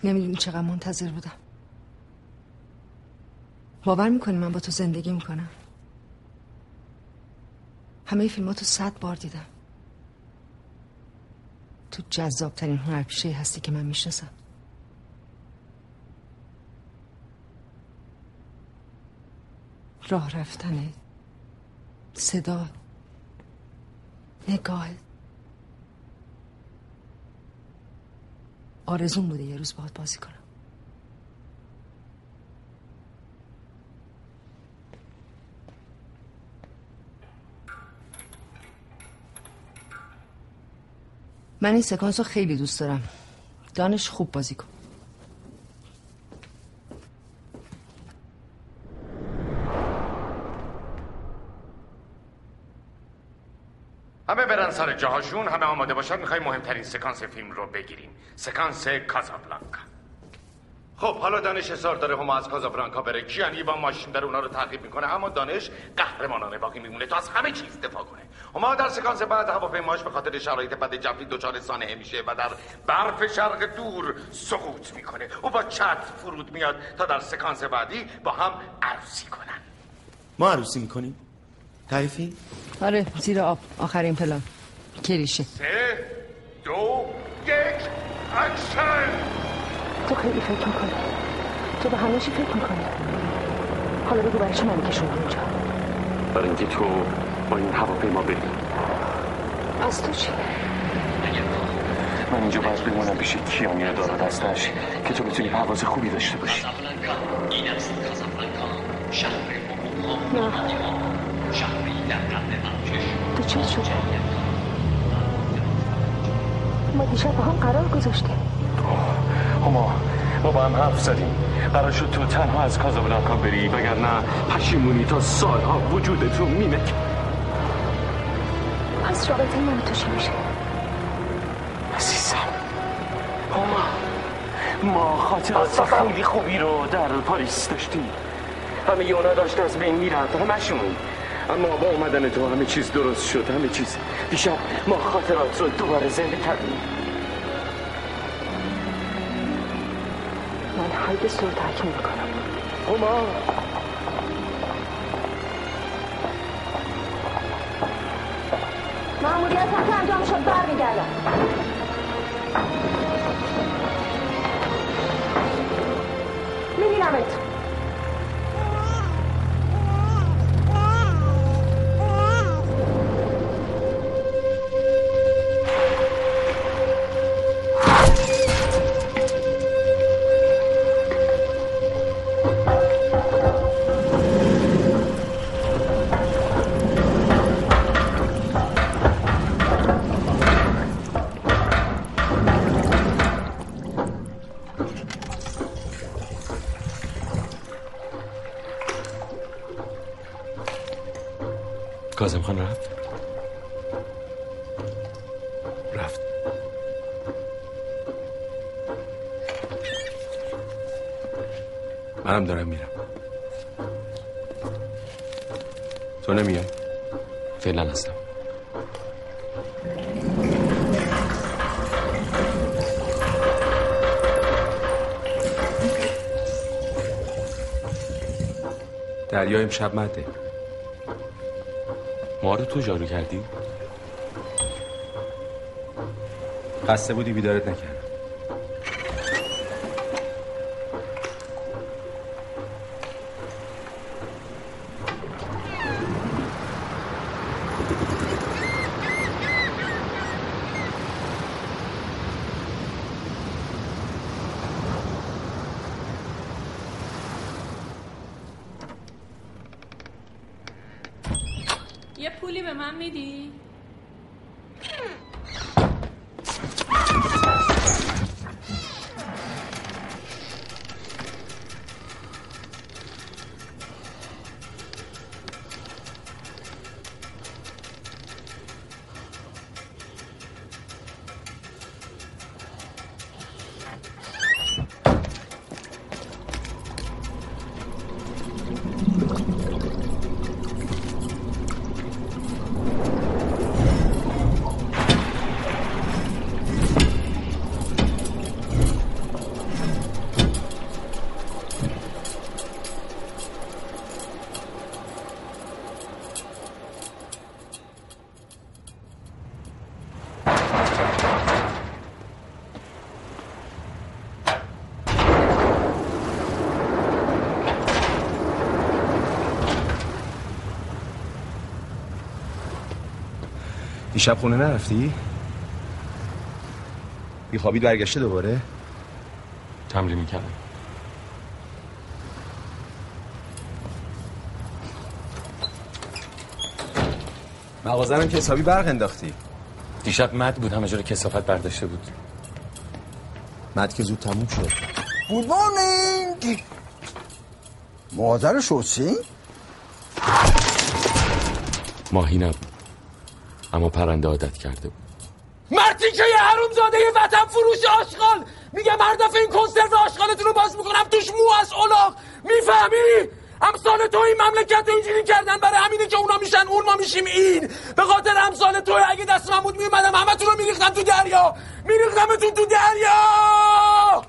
نمی‌دونی چقدر منتظر بودم. باور می‌کنی من با تو زندگی می‌کنم. همه فیلماتو صد بار دیدم. تو جذابترین هنرپیشه هستی که من می‌شناسم. راه رفتنه صدا نگاه. آرزون بوده یه روز باهات بازی کنم. من این سکانس رو خیلی دوست دارم. دانش خوب بازی کن همه برن سر جاهاشون همه آماده باشن می‌خوایم مهمترین سکانس فیلم رو بگیریم. سکانس کازابلانکا. خب حالا دانش اصرار داره هما از کازابلانکا بره. کیانی با ماشین در اونا رو تعقیب می‌کنه. اما دانش قهرمانانه باقی میمونه. تا از همه چیز دفاع کنه. هما در سکانس بعد هواپیماش به خاطر شرایط بد جوی دچار سانحه میشه و در برف شرق دور سقوط می‌کنه. او با چت فرود میاد تا در سکانس بعدی با هم عروسی کنن. ما عروسی می‌کنیم. تعریفی؟ آره زیر آب. آخرین پلان. کلیشه سه دو یک اکشن! تو خیلی فکر می‌کنی. تو به همه چی فکر می‌کنی. حالا بگو برای چی من کشوندی اونجا؟ برای اینکه تو با این هواپیما بری. پس تو چی؟ من اینجا باید بمونم پیش کیانی داره دستش که تو بتونی پرواز خوبی داشته باشی. نه. تو چه شده ما دیشب با هم قرار گذاشتیم. هما ما با هم حرف زدیم. قرار شد تو تنها از کازابلانکا بری وگرنه پشیمونی تا سالها وجودت رو میمه. پس رابطه من تو چی میشه؟ عزیزم. هما ما خاطرات خیلی خوبی رو در پاریس داشتیم. همه اونا داشت از بین می‌رفت همشون اما با اومدن تو همه چیز درست شد همه چیز. دیشب ما خاطرات رو دوباره زنده کردیم. من تو رو ترک نمی‌کنم هما مأموریت که انجام شد. برمیگردم. امشب مده ما رو تو جارو کردی؟ قصه بودی بیدارت نکردم دیشب خونه نرفتی؟ بیخوابید برگشته دوباره؟ تمرین می‌کردم مغازه که حسابی برق انداختی دیشب مد بود همه جا رو کسافت برداشته بود مد که زود تموم شد گود مورنینگ مادر شدسی؟ ماهی نبود اما پرنده عادت کرده بود. مرتی که یه حروم زاده یه وطن فروش آشغال. میگه مردف این کنسرو آشغالتون رو باز می‌کنم. توش مو از اولاغ. می‌فهمی؟ امثال تو این مملکت رو اینجوری کردن. برای همینه که اونا میشن. اون ما میشیم این. به خاطر امثال تو اگه دست من بود میومدم همتون رو میریختم تو دریا. میریختمتون تو دریا.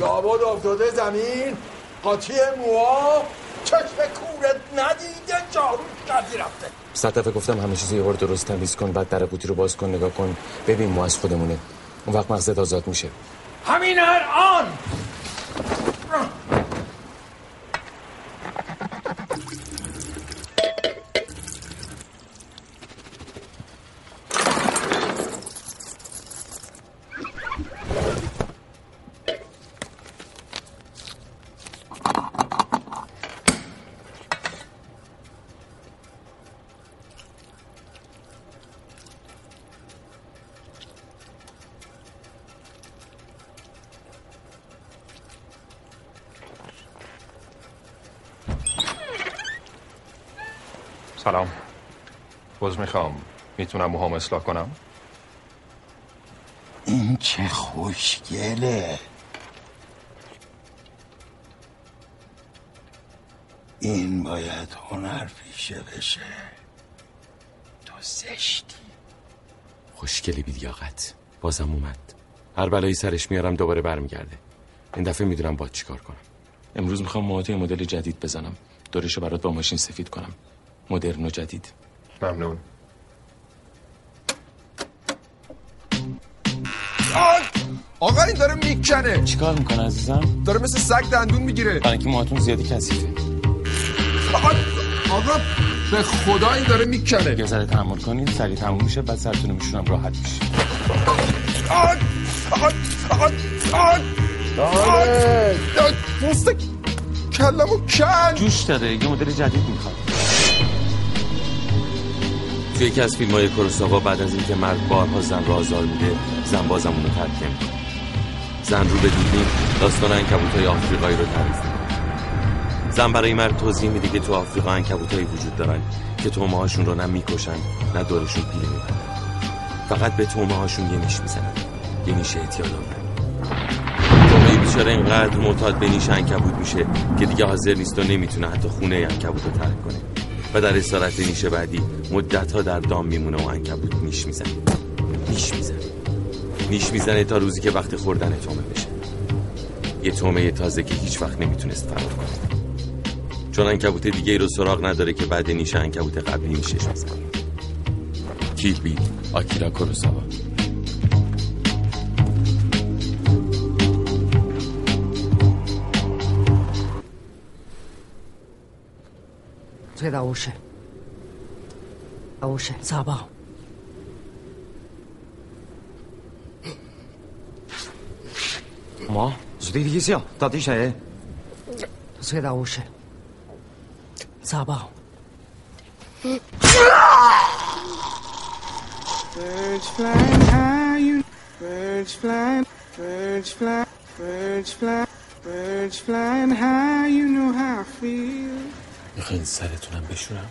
لابد افتاده زمین. قاطی موها. چشم کورت ندیده. جارو کردی رفته. صد دفعه گفتم همه چیزو یه درست تمیز کن بعد در قوطی رو باز کن نگاه کن. ببین ما از خودمونه. اون وقت مغزت آزاد میشه. همین الان! سلام. باز می‌خوام. می‌تونم موهام اصلاح کنم؟ این چه خوشگله. این باید هنر پیشه بشه. تو زشتی. خوشگلی بیلیاقت. بازم اومد. هر بلایی سرش میارم دوباره برمیگرده. این دفعه می‌دونم باید چیکار کنم. امروز می‌خوام موهاتو یه مدل جدید بزنم. دورشو برات با ماشین سفید کنم. مدرن و جدید. ممنون. آقا این داره می‌کنه. چیکار می‌کنه عزیزم؟ داره مثل سگ دندون می‌گیره. برای اینکه موهاتون زیادی کثیفه. آقا به خدا این داره می‌کنه. یه ذره تحمل کنین سریع تموم میشه بعد سرتون میشونم راحت میشه. پوست کلمو کن. جوش داره یه مدل جدید می‌خواد. توی یکی از فیلم های کروساوا بعد از اینکه مرد بارها زن را آزار میده زن بازم اونو ترک زن رو به دوربین داستان انکبوت های آفریقایی رو تعریف زن برای مرد توضیح میده که تو آفریقا انکبوتایی وجود دارن که تومه هاشون رو نه می‌کشن نه دورشون پیله فقط به تومه هاشون یه نیش می‌زنن یه نیش اعتیاد آور تومه بیچاره اینقدر معتاد به نیش انکبوت میشه که دیگه حاضر نیست و نمی‌تونه حتی خونه انکبوت رو ترک کنه. و در اسارت نیش بعدی مدت ها در دام میمونه و انکبوت نیش می‌زنه. نیش می‌زنه. نیش می‌زنه تا روزی که وقت خوردن تومه بشه. یه تومه تازه که هیچ وقت نمی‌تونست فرار کنه. چون انکبوت دیگه رو سراغ نداره که بعد نیش انکبوت قبلی نیشش بزنه. کیل بیل آکیرا کوروساوا 最大无事，无事，撒报。ما زودی دیگه سیا دادی شه 最大无事，撒报。 Birds flying high, you birds flying, birds fly, birds fly, birds flying high, you know how I feel. می‌خواین سرتونم بشورم؟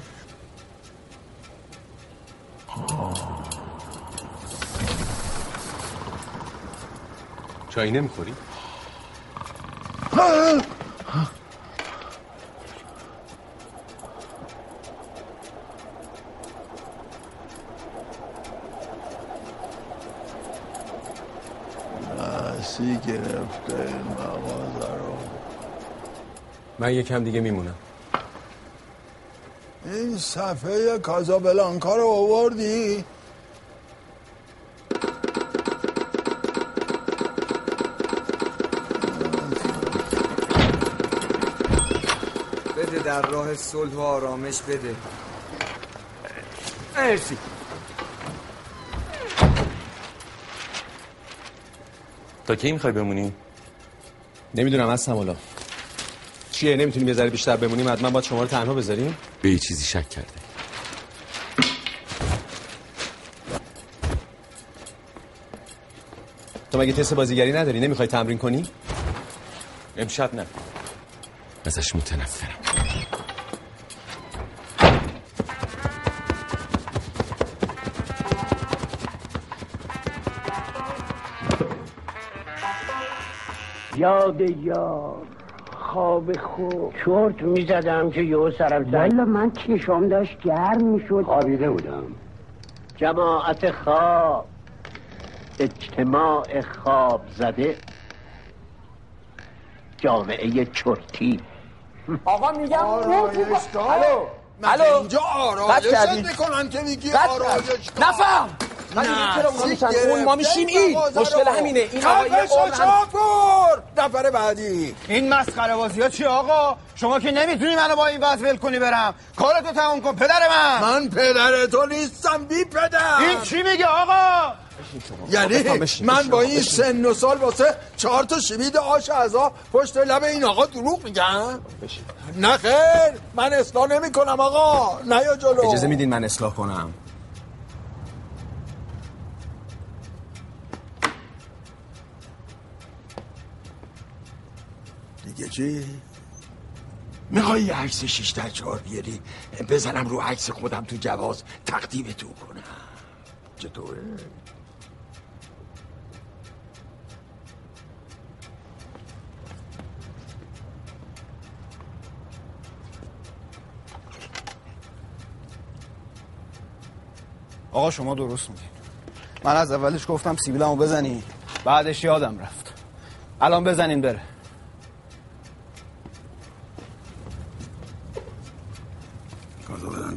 چایی نمی‌خوری؟ نسی گرفته این مغازه رو. من یکم دیگه میمونم. این صفحه کازابلانکا رو آوردی؟ بده در راه صلح و آرامش بده. مرسی. تا کی می‌خوای بمونی؟ نمی‌دونم از سمالا چیه؟ نمی‌تونیم یه ذره بیشتر بمونیم؟ حتما باید شما رو تنها بذاریم؟ به یه چیزی شک کرده. تو مگه تست بازیگری نداری؟ نمی‌خوای تمرین کنی؟ امشب نه. ازش متنفرم. یاد یار. خواب خوب. چرت می‌زدم که یه سرم زد والا من چشم داشت گرم می‌شد. خوابیده بودم. جماعت خواب. اجتماع خواب زده. جامعه چرتی. آقا میگم آرایشگاه الو. الو. اینجا آرایشت؟ می‌کنن که میگی آرایشگاه نفهم. میشن؟ اون ما میشیم این. مشکل همینه. این آقای قربان- شاپور نفر بعدی. این مسخره بازی ها چی آقا؟ شما که نمی‌تونی منو با این وضع ول کنی برم. کارتو تموم کن پدر من. من پدر تو نیستم بی پدر. این چی میگه آقا؟ یعنی من با این سن و سال واسه چهار تا شوید آش ازا پشت لب این آقا دروغ میگم نه خیر من اصلاح نمی کنم آقا. نه یا جلو. اجازه میدین من اصلاح کنم؟ دیگه؟ می‌خوای یه عکس شیش در چهار بیاری؟ بزنم رو عکس خودم تو جواز تقدیم تو کنم. چطوره؟ آقا شما درست میگین من از اولش گفتم سیبیلمو بزنی. بعدش یادم رفت. الان بزنین بره.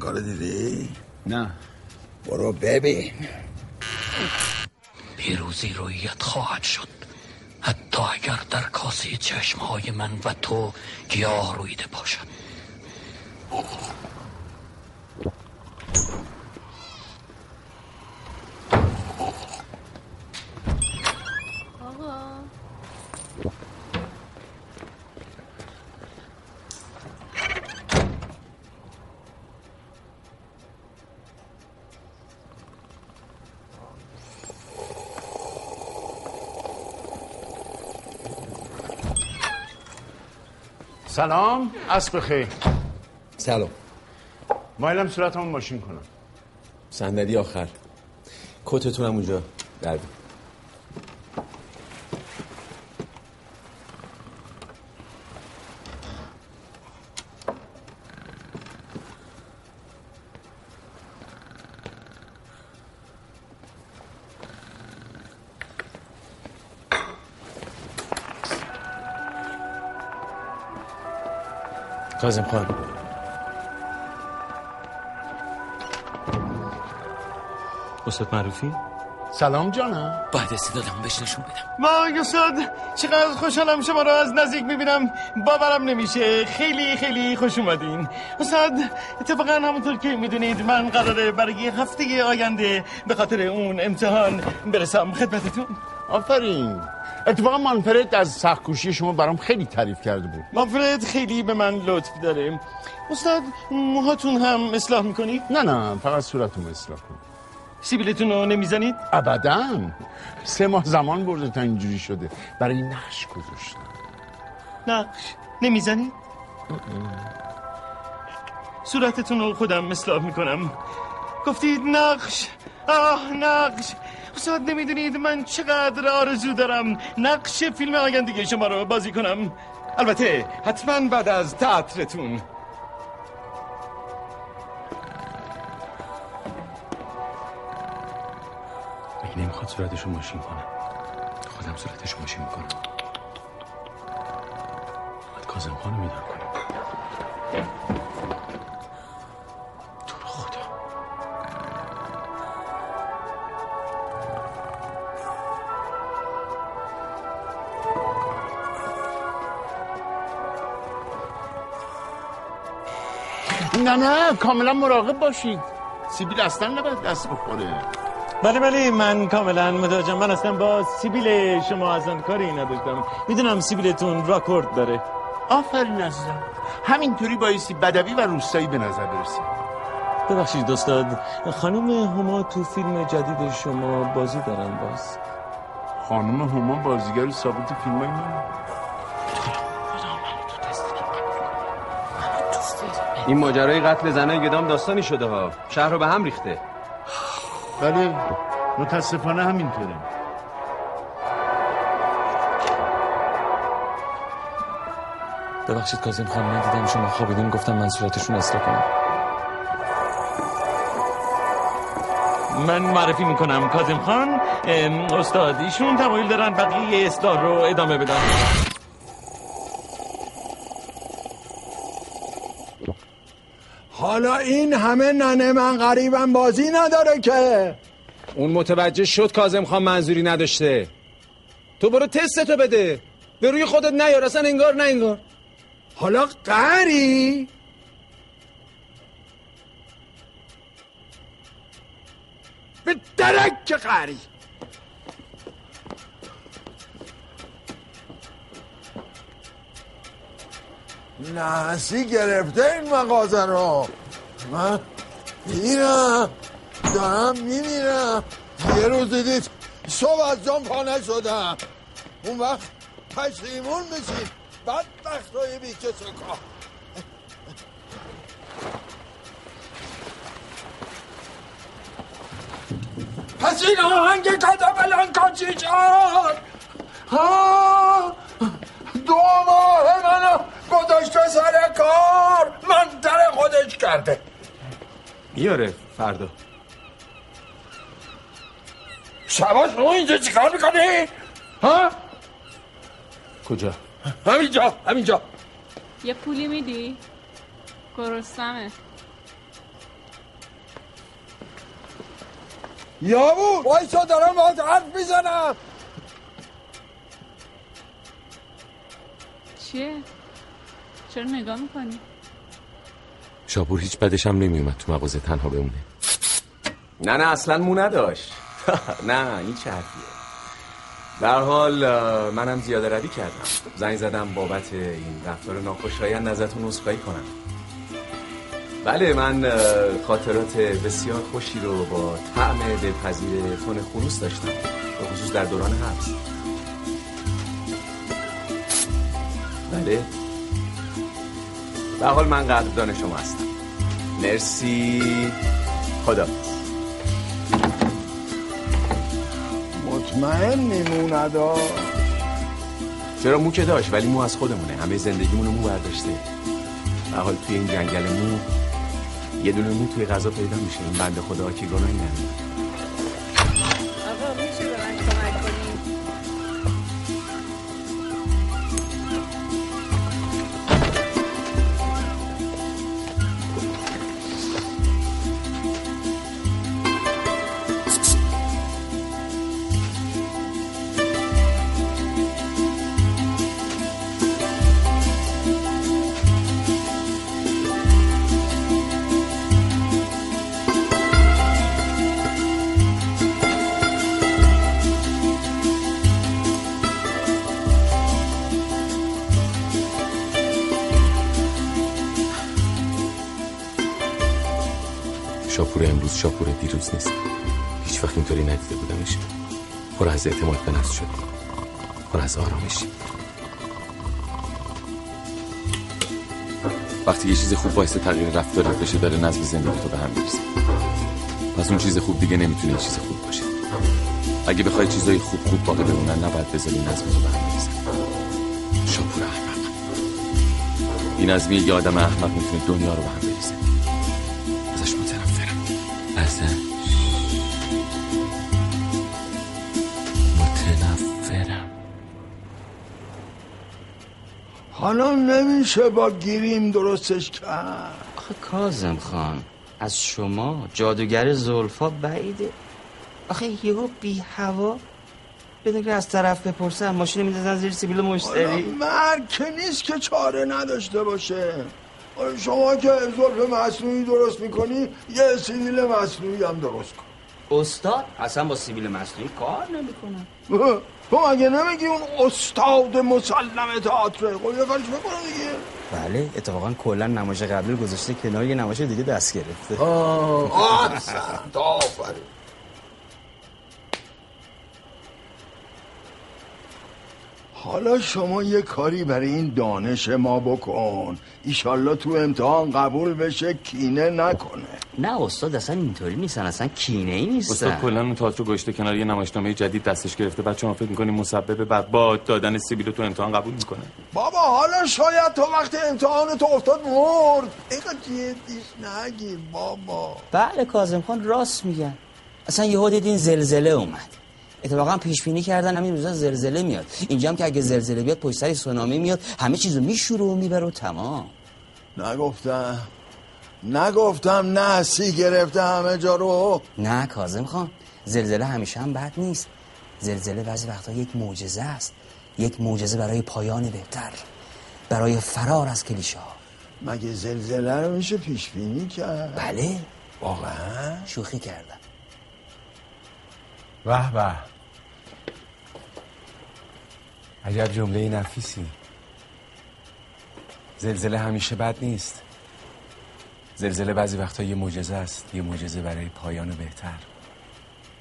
کار دیدی؟ نه. برو ببین. پیروزی رویت خواهد شد. حتی اگر در کاسه چشمهای من و تو گیاه رویده باشد. آقا. سلام اسب خیر سلام. مایلم صورتمون ماشین کنم. صندلی آخر. کتتونم اونجا در کازم خان. استاد معروفی؟ سلام جانم. باید استعدادمو بهش نشون بدم. وای استاد چقدر خوشحالم شما رو از نزدیک می‌بینم. باورم نمیشه. خیلی خیلی خوش اومدین. استاد اتفاقا همونطور که می‌دونید من قراره برای هفته آینده به خاطر اون امتحان برسم. خدمتتون. آفرین. اتفاقا مانفرد از سخکوشی شما برام خیلی تعریف کرده بود. مانفرد خیلی به من لطف داره. استاد موهاتون هم اصلاح می‌کنید؟ نه نه فقط صورتتون اصلاح کن سیبیلتون رو نمی‌زنید؟ ابدا. سه ماه زمان برده تا اینجوری شده. برای نقش گذاشتم نقش؟ نمی‌زنید؟ صورتتون رو خودم اصلاح می‌کنم. گفتید نقش. آه نقش. استاد نمی‌دونید من چقدر آرزو دارم نقش فیلم آیندگی شما رو بازی کنم البته حتما بعد از تئاترتون مگه نمی‌خواد صورتشو ماشین کنم خودم صورتشو ماشین می‌کنم باید کازم خانو بیدار کنم نه نه کاملا مراقب باشید. سیبیل اصلا نباید دست بخوره. بله بله من کاملا متوجهم. من اصلا با سیبیل شما اصلا کاری نداشتم می‌دونم سیبیلتون راکورد داره. آفرین عزیزم. همینطوری بایستی بدوی و روستایی به نظر برسید. ببخشید استاد. خانم هما تو فیلم جدید شما بازی دارن باز. خانم هما بازیگر ثابت فیلم های من. این ماجرای قتل زنای گدام داستانی شده ها. شهر رو به هم ریخته. بله متاسفانه همینطوره. ببخشید کازم خان من دیدم شما خوابیدین. گفتم من صورتشون اصلاح کنم. من معرفی می‌کنم کاظم خان. استاد ایشون تمایل دارن بقیه اصلاح رو ادامه بدن. حالا این همه ننه من غریبم بازی نداره که. اون متوجه شد کازم خان منظوری نداشته. تو برو تستتو بده. به روی خودت نیار اصلا انگار نه انگار. حالا قری به درک قری نحسی گرفته این مغازه رو. من میرم دارم میمیرم. یه روز دیدید صبح از جام پا نشدم اون وقت پشیمون میشید بدبخت های بیچه سکا پس این آهنگ کدام الان کاچی ها دو ماه منو گذاشته سر کار. من در خودش کرده. میاره فردا شباش رو اینجا چیکار می‌کنی؟ ها؟ کجا همینجا همینجا یه پولی میدی؟ گرسنمه یابو وایسا دارم باید حرف می‌زنم چیه؟ چرا نگاه می‌کنی؟ شاپور هیچ بدش هم نمیومد تو مغازه تنها بمونه. نه نه اصلا مو نداشت. *laughs* نه این چه حرفیه. در حال منم زیاده روی کردم. زنگ زدم بابت این رفتار ناخوشایند ازتون عذرخواهی کنم. بله من خاطرات بسیار خوشی رو با طعم دلپذیر تون خروس داشتم. به خصوص در دوران حبس. بله. به حال من قدردان شما هستم. مرسی. خدا مطمئن میموند چرا مو که داشت ولی مو از خودمونه. همه زندگیمون رو مو برداشته. به حال توی این جنگل مو یه دونه مو توی غذا پیدا میشه. این بنده خدا که گناهی نداره امروز شاپور دیروز نیست. هیچ وقت اینطوری ندیده بودمش. پر از اعتماد به نفس شد پر از آرامشی وقتی یه چیز خوب باعث تغییر رفتارت بشه داره نظم زندگی تو به هم میریزه. پس اون چیز خوب دیگه نمی‌تونه چیز خوب باشه. اگه بخوای چیزای خوب خوب باقی بمونن نباید بذاری نظم تو به هم بریزه شاپور احمق. این نظمی یه آدم احمق می‌تونه دنیا رو به هم حالا نمیشه با گیریم درستش کرد. آخه کازم خان از شما جادوگر زلفا بعیده. آخه یهو بی هوا بدون که از طرف بپرسن ماشین میدازن زیر سیبیل مشتری. مرگ که نیست که چاره نداشته باشه. شما که زلف مصنوعی درست می‌کنی یه سیبیل مصنوعی هم درست کن. استاد؟ اصلا با سیبیل مصنوعی کار نمی‌کنم تو مگه نمیگی اون استاد مسلم تئاتر؟ خب یه کارش بکنه دیگه. بله اتفاقا کلا نمایش قبلی گذاشته کنار یه نمایش دیگه دست گرفته. آه آفرین. حالا شما یه کاری برای این دانش ما بکن. ایشالله تو امتحان قبول بشه کینه نکنه. نه استاد اصلا اینطوری نیستن اصلا کینه ای نیستن. استاد کلا اون تئاتر رو گشته کنار یه نمایشنامه جدید دستش گرفته. بعد شما فکر می‌کنی مسبب بعد با دادن سیبیل تو امتحان قبول می‌کنه؟ بابا حالا شاید تو وقتی امتحان تو افتاد مرد. اینقدر جدیش نگیر بابا. بله کاظم خان راست میگن. اصلا یهو دیدین زلزله اومد. اتفاقا پیش بینی کردن همین روزا زلزله میاد. اینجا هم که اگه زلزله بیاد پشت سر سونامی میاد. همه چیزو میشوره و می‌بره و تمام. نگفتم. نگفتم نسی گرفته همه جا رو. نه کاظم خان زلزله همیشه هم بد نیست. زلزله بعضی وقتا یک معجزه است. یک معجزه برای پایان بهتر. برای فرار از کلیشه ها مگه زلزله رو میشه پیش بینی کرد؟ بله. واقعا؟ شوخی کردم. به به. عجب جمله نفیسی. زلزله همیشه بد نیست. زلزله بعضی وقتا یه معجزه است یه معجزه برای پایان بهتر.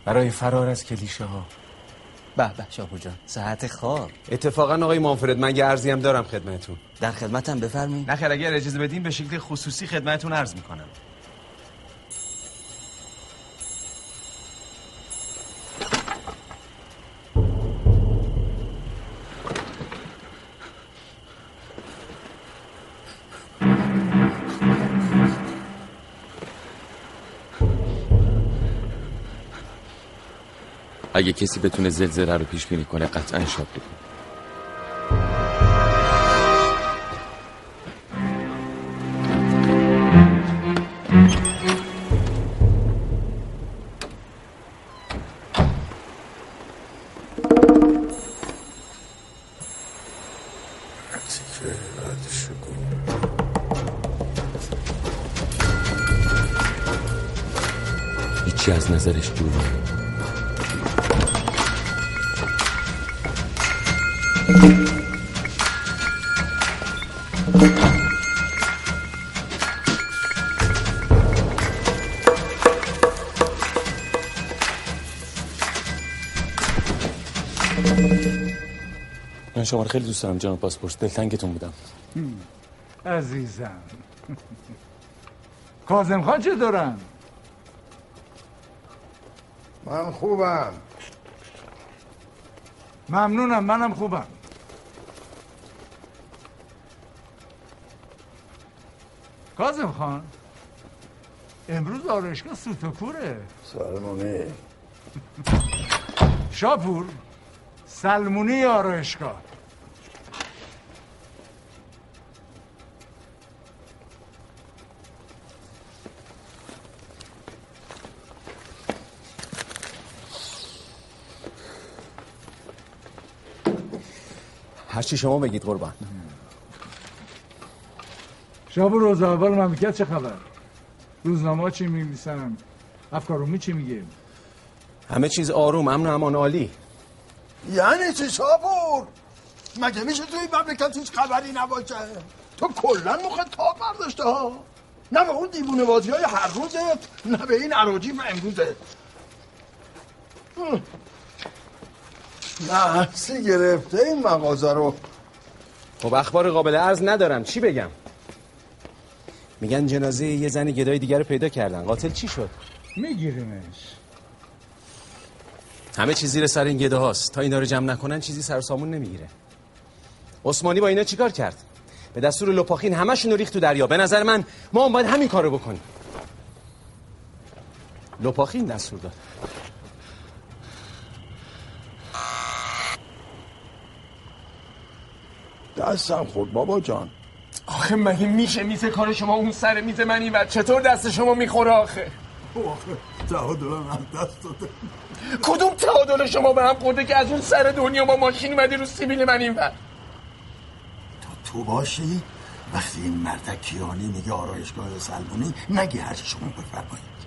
برای فرار از کلیشه ها به به شاپور جان. صحت خواب. اتفاقا آقای مانفرد من یه عرضی هم دارم خدمتتون. در خدمتم بفرمایید. نخیر اگر اجازه بدین به شکل خصوصی خدمتتون عرض می‌کنم. اگه کسی بتونه زلزله رو پیش بینی کنه قطعا شاد بود هیچی از نظرش جور شما رو خیلی دوست دارم جناب پاسپورت. دلتنگتون بودم. عزیزم. کازم خان چه دارن؟ من خوبم. ممنونم منم خوبم. کازم خان امروز آرایشگاه سوت و کوره سلمونه شاپور سلمونی آرایشگاه. هرچی شما بگید قربان. شاپور روز اول مملکت چه خبر؟ روزنامه چی می‌نویسن؟ افکارومی چی میگه؟ همه چیز آروم امن و امان عالی. یعنی چی شاپور؟ مگه میشه توی مملکت هیچ خبری نباشه؟ تو کلا مخ تا برداشته ها. نه به اون دیوونه بازی های هر روزت نه به این عراجیف امروزت. نحسی گرفته این مغازه رو. خب اخبار قابل عرض ندارم. چی بگم؟ میگن جنازه یه زن گدای دیگر رو پیدا کردن. قاتل چی شد؟ میگیریمش همه چیز زیر سر این گده هاست. تا اینا رو جمع نکنن چیزی سر و سامون نمی‌گیره. عثمانی با اینا چیکار کرد؟ به دستور لپاخین همشون رو ریخت تو دریا. به نظر من ما هم باید همین کارو بکنیم. لپاخین دستور داد. دستم خورد بابا جان. آخه مگه میشه میز کار شما اون سر میز من این چطور دست شما می‌خوره آخه؟ تعادل من دست داده. کدوم تعادل شما به هم خورده که از اون سر دنیا با ماشین اومدی رو سیبیل من این ور تو باشی وقتی این مردکیانی میگه آرایشگاه سلمونی نگی هرچی شما بفرمایید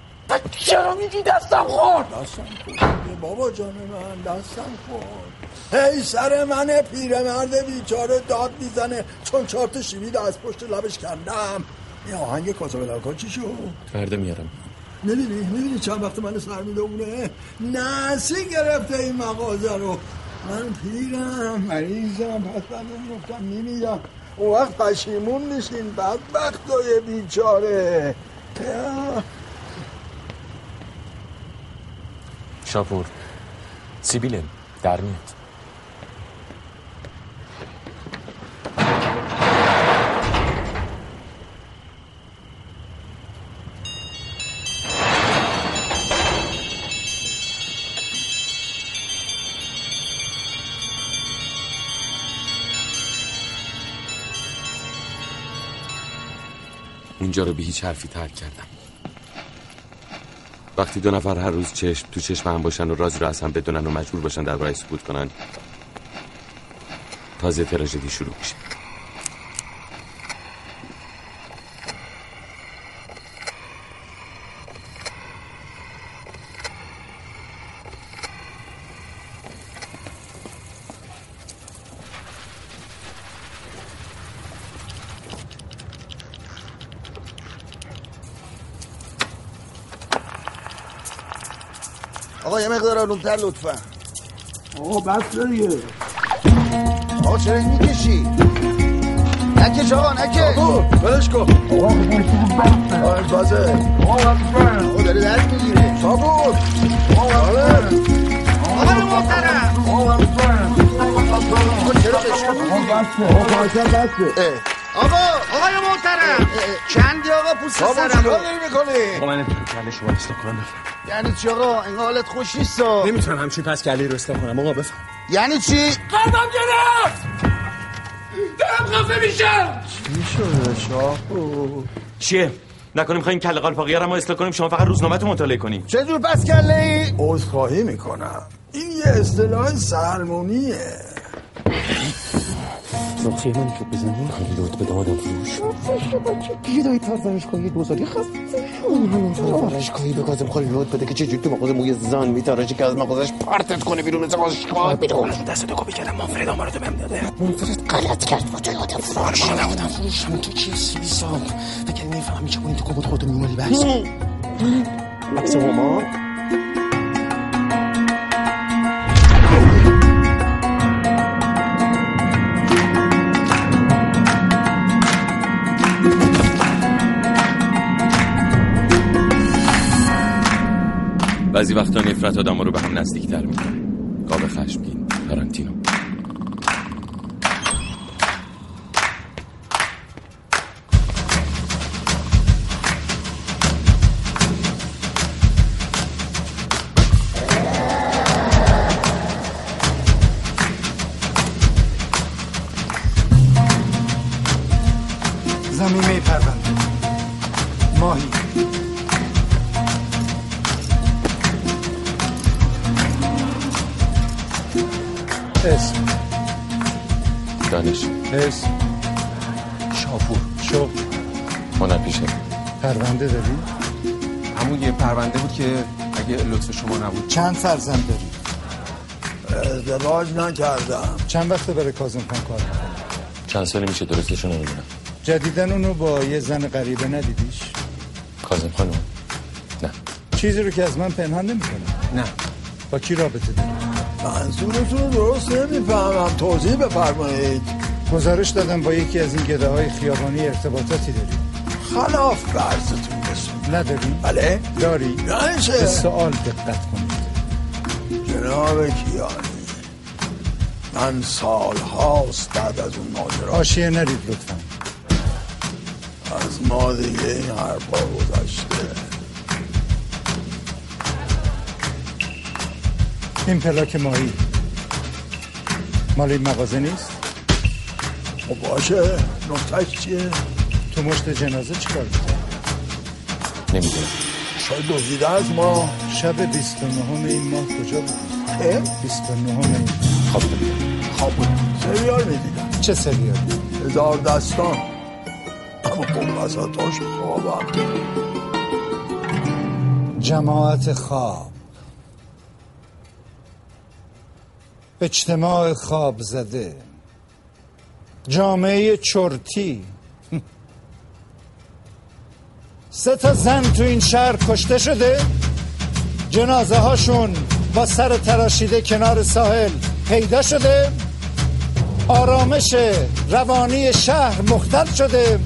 چرا میگی دستم خورد؟ دستم خورد. بابا جان من دستم خورد. هی سر من پیرمرد بیچاره داد می‌زنه. چون چهار تا شیوید از پشت لبش کندم. این آهنگ کاسابلانکا چی شد؟ فردا میارم. می‌دونی می‌دونی چند وقت من سر می‌دونه نسی گرفته این مغازه رو. من پیرم مریضم. پس من گفتم میمیرم. اون وقت پشیمون میشین بدبختای بیچاره. شاپور سیبیله در میاد. اونجا رو به هیچ حرفی ترک کردم. وقتی دو نفر هر روز چشم تو چشم هم باشن و رازی رو از هم بدونن و مجبور باشن در راه سکوت کنن تازه تراژدی شروع میشه آقا یه آرومتر لطفا. آقا بس دیگه. آقا چرا این می‌کشی؟ نکش آقا نکش بلش کن. آقا بازه. آقا داری درد می‌گیره صابون آقا محترم آقا چرا بشکن آقا آقای محترم. چندی آقا پوست سرم؟ چیکار داری می‌کنی؟ با من نمی‌تونم شما اصلا کنم یعنی چی آقا؟ این حالت خوش نیستا نمی‌تونم همچین پس کله رو اصلا کنم. آقا بفهم. یعنی چی؟ قلبم گرفت! دارم خفه میشم چی شده شاپو چیه؟ نکنیم می‌خوایم کله قالپاقی رو اصلاح کنیم؟ شما فقط روزنامه تو مطالعه کنیم چه جور پس کله ای؟ عذرخواهی می‌کنم. این یه اصطلاح سرمونیه. نقطه من که بزنی؟ خیلی لطف به آدم. فروش یه دایی پرورشگاهی دوزاری خفه شون همین پرورشگاهی به کازم خالی لطف بده که چجوری تو مغازه موی زن میتراشه که از مغازش پرتت کنه بیرون مثل باشگاه بیرون دست تو کپی کردم. منفرد آمارو تو بهم داده. منفرد غلط کرد با توی آدم. فروش من آدم فروش همین تو چیه سی بی سال؟ فکر نمی‌فهمی چه کنی تو کمد خودتو میمالی بحث. بحث هما بعضی وقتا نفرت آدم رو به هم نزدیکتر می‌کنه. گاو خشمگین تارانتینو. نبود. چند فرزند داری؟ ازدواج نکردم. چند وقت برای کازم خان کار می‌کنی؟ چند سالی میشه درستشو نمی‌دونم. جدیدن اونو با یه زن غریبه ندیدیش؟ کازم خانم نه. چیزی رو که از من پنهان نمی‌کنه؟ نه. با کی رابطه داری؟ منظورتون رو درست نمی‌فهمم. توضیح بفرمایید. گزارش دادم با یکی از این گده های خیابانی ارتباطاتی داری. خلاف برزتون نداری؟ بله داری؟ نشه به سوال دقت کنید جناب کیانی من سال هاست بعد از اون ماجرا آشیه نرید لطفا از ما دیگه این حرفا گذشته این پلاک ماهی مال این مغازه نیست؟ خب باشه نکتش چیه؟ تو مشت جنازه چیکار؟ نمی‌دونم. شاید دزدیده از ما. شب 29 این ماه کجا بود؟ اه؟ 29 این خواب خواب سریال می‌دیدم. چه سریالی؟ هزار دستان. اما خب وسطاش خوابم. جماعت خواب. اجتماع خواب زده. جامعه چرتی. سه تا زن تو این شهر کشته شده. جنازه هاشون با سر تراشیده کنار ساحل پیدا شده. آرامش روانی شهر مختل شده.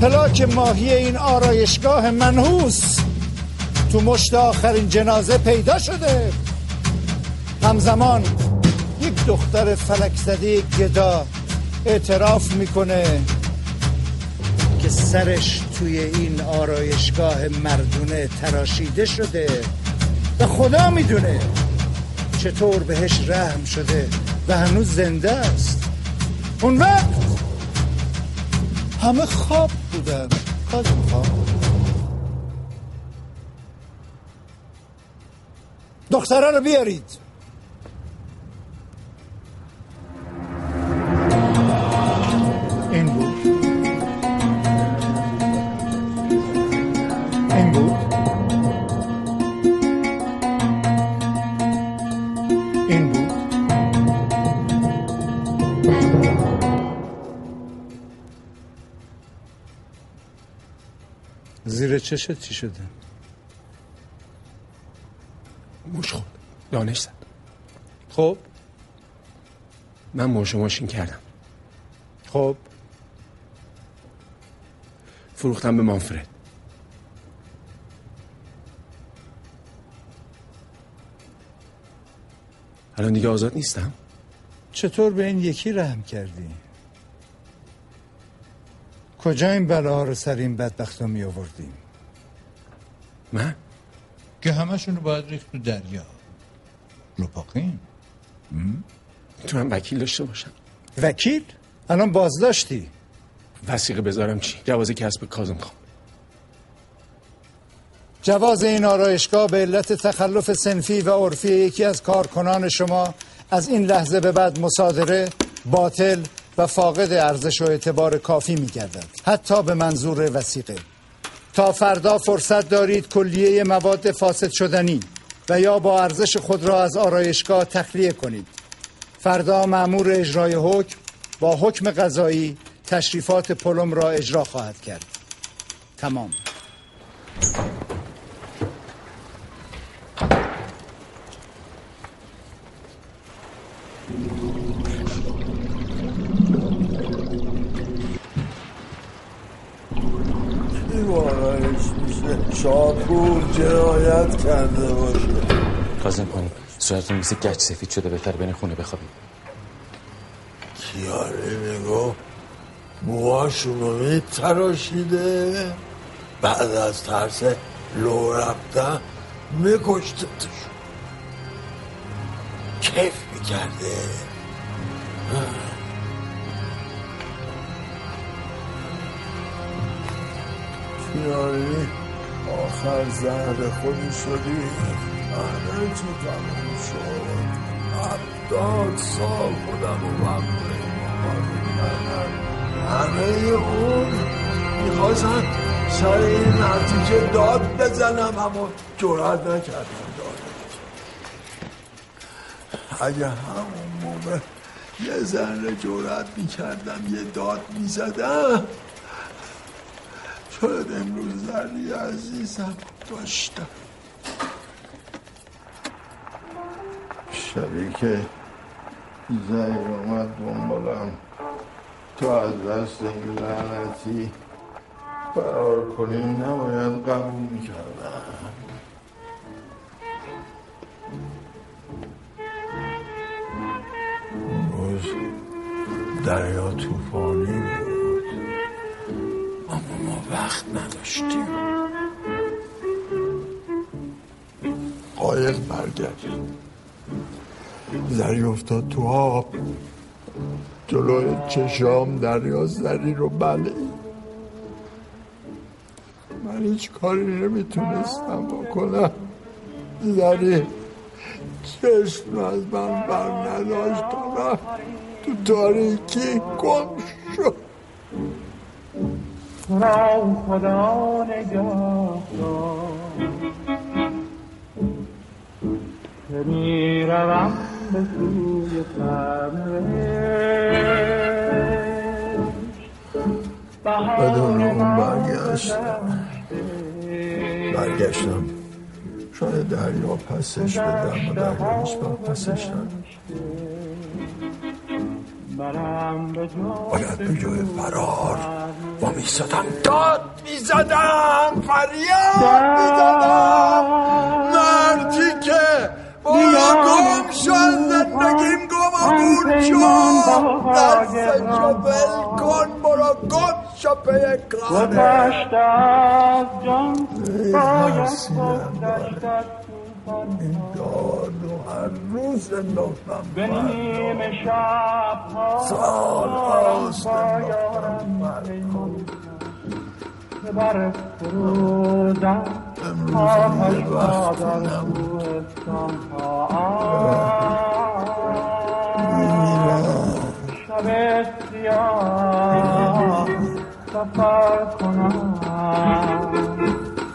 پلاک ماهی این آرایشگاه منحوس تو مشت آخرین جنازه پیدا شده. همزمان یک دختر فلک زده گدا اعتراف می‌کنه. که سرش توی این آرایشگاه مردونه تراشیده شده. و خدا می‌دونه چطور بهش رحم شده و هنوز زنده است. اون وقت همه خواب بودن. کازم خواب. دختره رو بیارید. زیر چشت چی شده؟ موش خود دانش زد. خب؟ من موش ماشین کردم. خب؟ فروختم به مانفرد. الان دیگه آزاد نیستم؟ چطور به این یکی رحم کردی؟ کجا این بلاها رو سر این بدبخت می آوردیم من؟ که همشون رو باید ریخت تو دریا. لپاقین تو هم وکیل داشته باشم. وکیل؟ الان بازداشتی؟ وسیقه بذارم چی؟ جواز کسب کازم خان جواز این آرایشگاه به علت تخلف سنفی و عرفی یکی از کارکنان شما از این لحظه به بعد مصادره باطل و فاقد ارزش و اعتبار کافی می گردد حتی به منظور وسیقه تا فردا فرصت دارید کلیه مواد فاسد شدنی و یا با ارزش خود را از آرایشگاه تخلیه کنید. فردا مأمور اجرای حکم با حکم قضایی تشریفات پلم را اجرا خواهد کرد. تمام. دیوارایش میشه. شاپور جنایت کرده باشه. کازم خانم صورتون مثل گچ سفید شده بهتر بین خونه بخوابید کیاره میگو موهاشون رو میتراشیده. بعد از ترس لو رفتن میکشتتشون. کیف می‌کرده. کیاری آخر زهر خودی شدی؟ همه چی تموم شد. هفتاد سال خودم رو ممنون همه اون می‌خواستن سر این نتیجه داد بزنم اما جرأت نکردم داد. اگه همون موقع یه ذره جرأت می‌کردم یه داد می‌زدم شاید امروز زری عزیزم داشتم شبی که زهیر اومد دنبالم. تا از دست این لعنتی فرار کنیم نباید قبول می‌کردم. روز دریا توفانی بود. وقت نداشتیم. قایق برگشت. زری افتاد تو آب. جلوی چشام دریا زری رو بله من هیچ کاری نمی‌تونستم بکنم. زری چشم از من بر نداشت. تو تاریکی گم شد. را خدا نگاه که می روم به سوی اون برگشتم برگشتم. شاید دریا پسش بدم و دریا هیچ پسش نداشت باید به جای فرار با می‌زدم. داد می‌زدم فریاد می‌زدم. مردی که برو گم شد زندگیم گم و گور شد. دستشو بل کن برو گم شو پی کاره گذشت از جان باید گذشت. این داد و هر روز انداختم به نیم شب سال هاست که بر فرودم آتش را در روستان شب سیاه سفر کنم.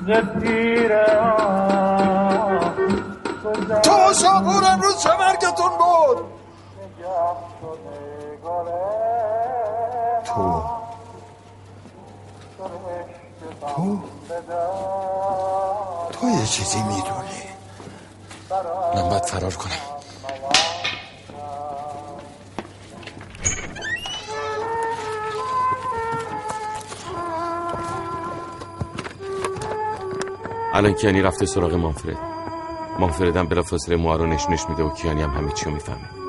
ز پیر آه تو شاپور امروز چه مرگتون بود؟ تو. تو؟ تو یه چیزی می‌دونی. من باید فرار کنم. الان کیانی رفته سراغ مانفرد. مانفردم بلا فاصله موها رو نشونش میده و کیانی هم همه چی می‌فهمه.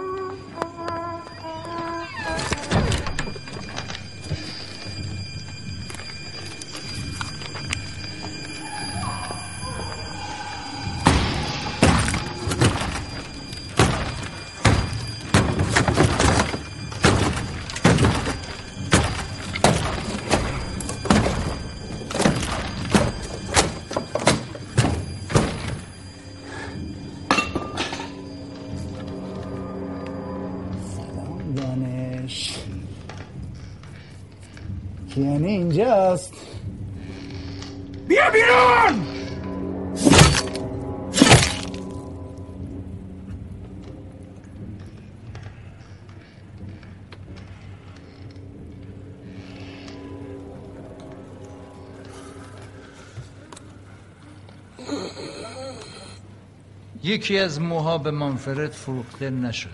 یکی از موها به منفرد فروخته نشده.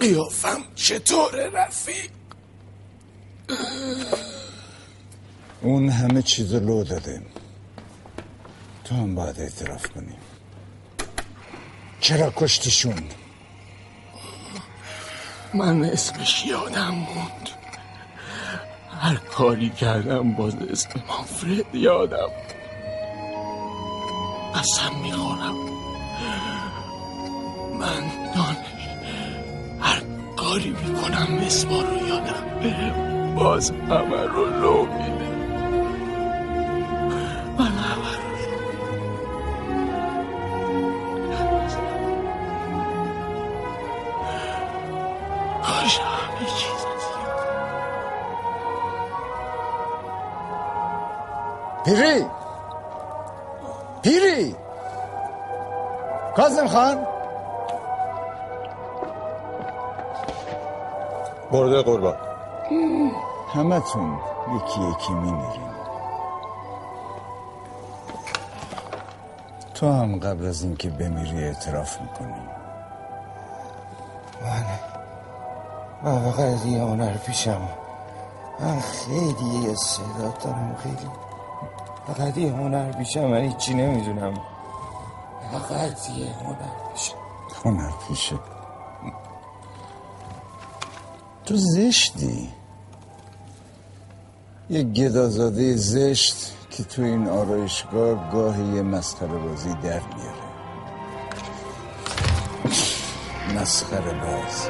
قیافم چطوره رفیق؟ اون همه چیز لو داده. تو هم باید اعتراف کنی. چرا کشتیشون؟ من اسمش یادم موند هر کاری کردم باز اسم مانفرد یادم. قسم می‌خورم. من دانش هر کاری می‌کنم اسما رو یادم. باز همه رو لو برده قربان. همتون یکی یکی میمیرین. تو هم قبل از اینکه بمیری اعتراف می‌کنی. من من فقط یه هنر پیشم. من خیلی استعداد دارم خیلی. فقط یه هنر پیشم من هیچی نمی‌دونم. فقط یه هنر پیشم. هنر پیشه. تو زشتی؟ یه گدازاده زشت که تو این آرایشگاه گاهی یه مسخره بازی در میاره. مسخره باز.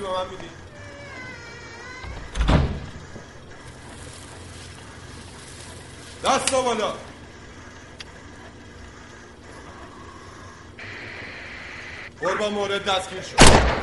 به من میدی؟ دست بالا. قربان مورد دستگیر شد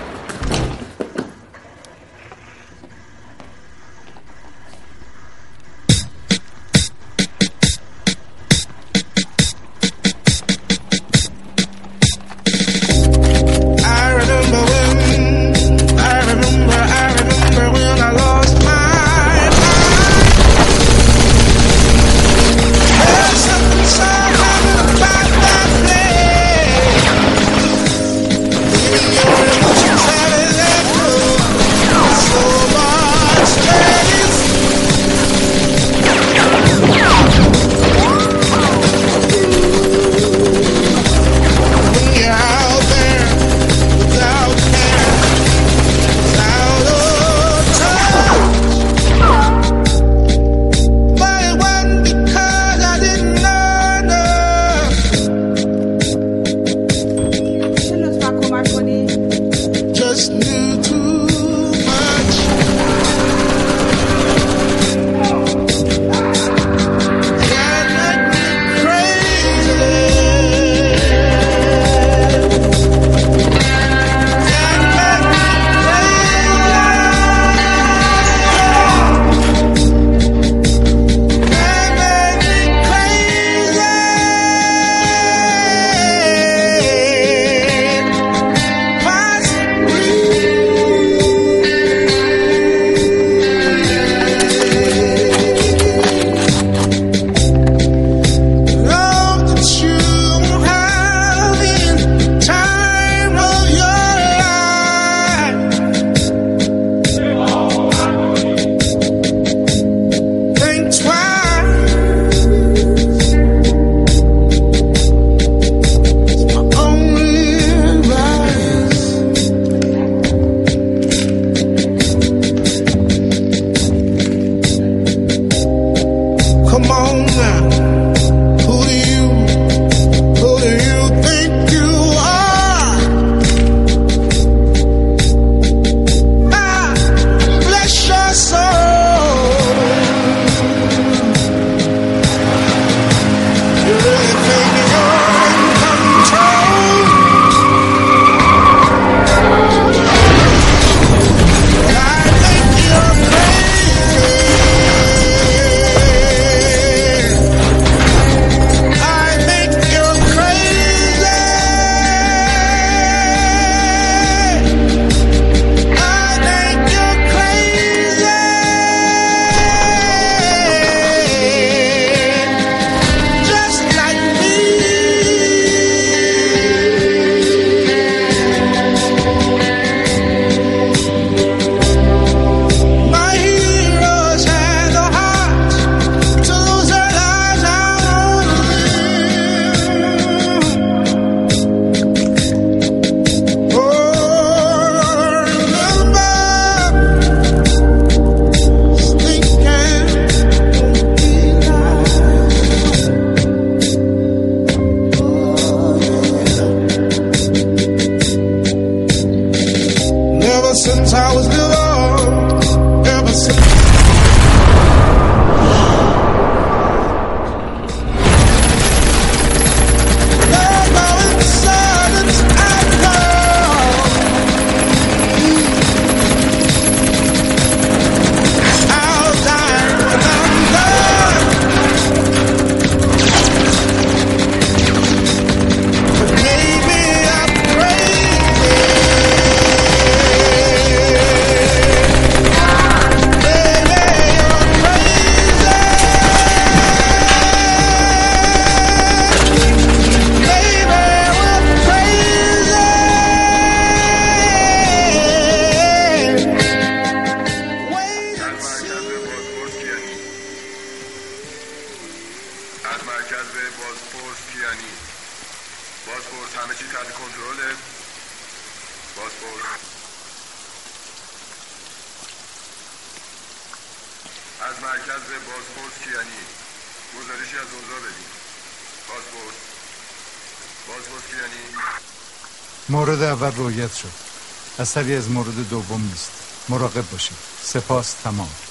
اثری از مورد دوم نیست. مراقب باشید. سپاس تمام.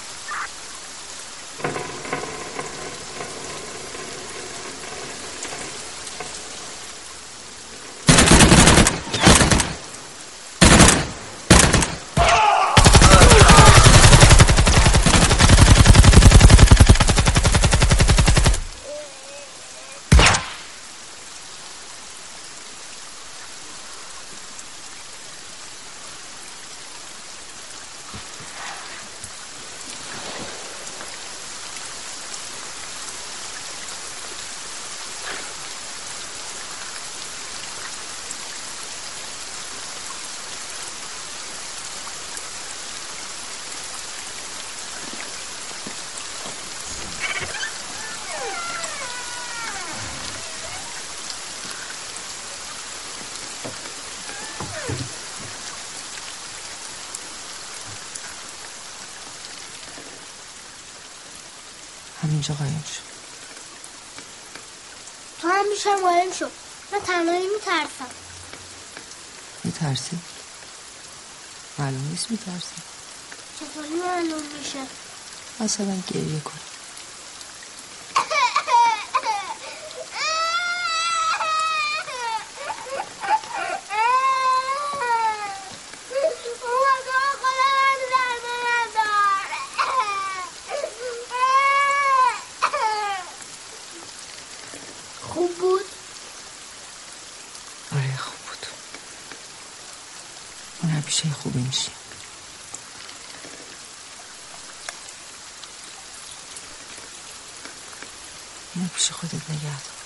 همینجا قایم شد تو هم میشم قایم شد من تنهایی میترسم. میترسی؟ معلوم نیست میترسی. چطوری معلوم میشه؟ مثلا گریه کن خوب بود آره خوب بود اون همیشه خوبی میشه اینو پیش خودت نگه دار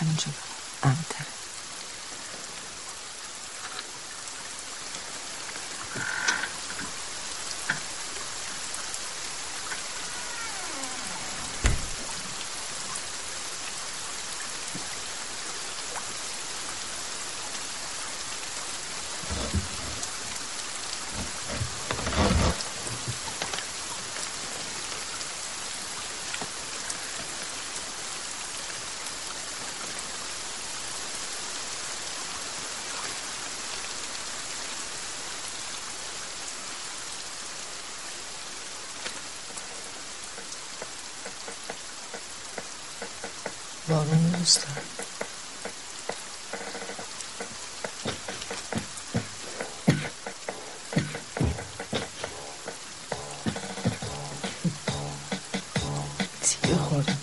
همینجا امتر خوردم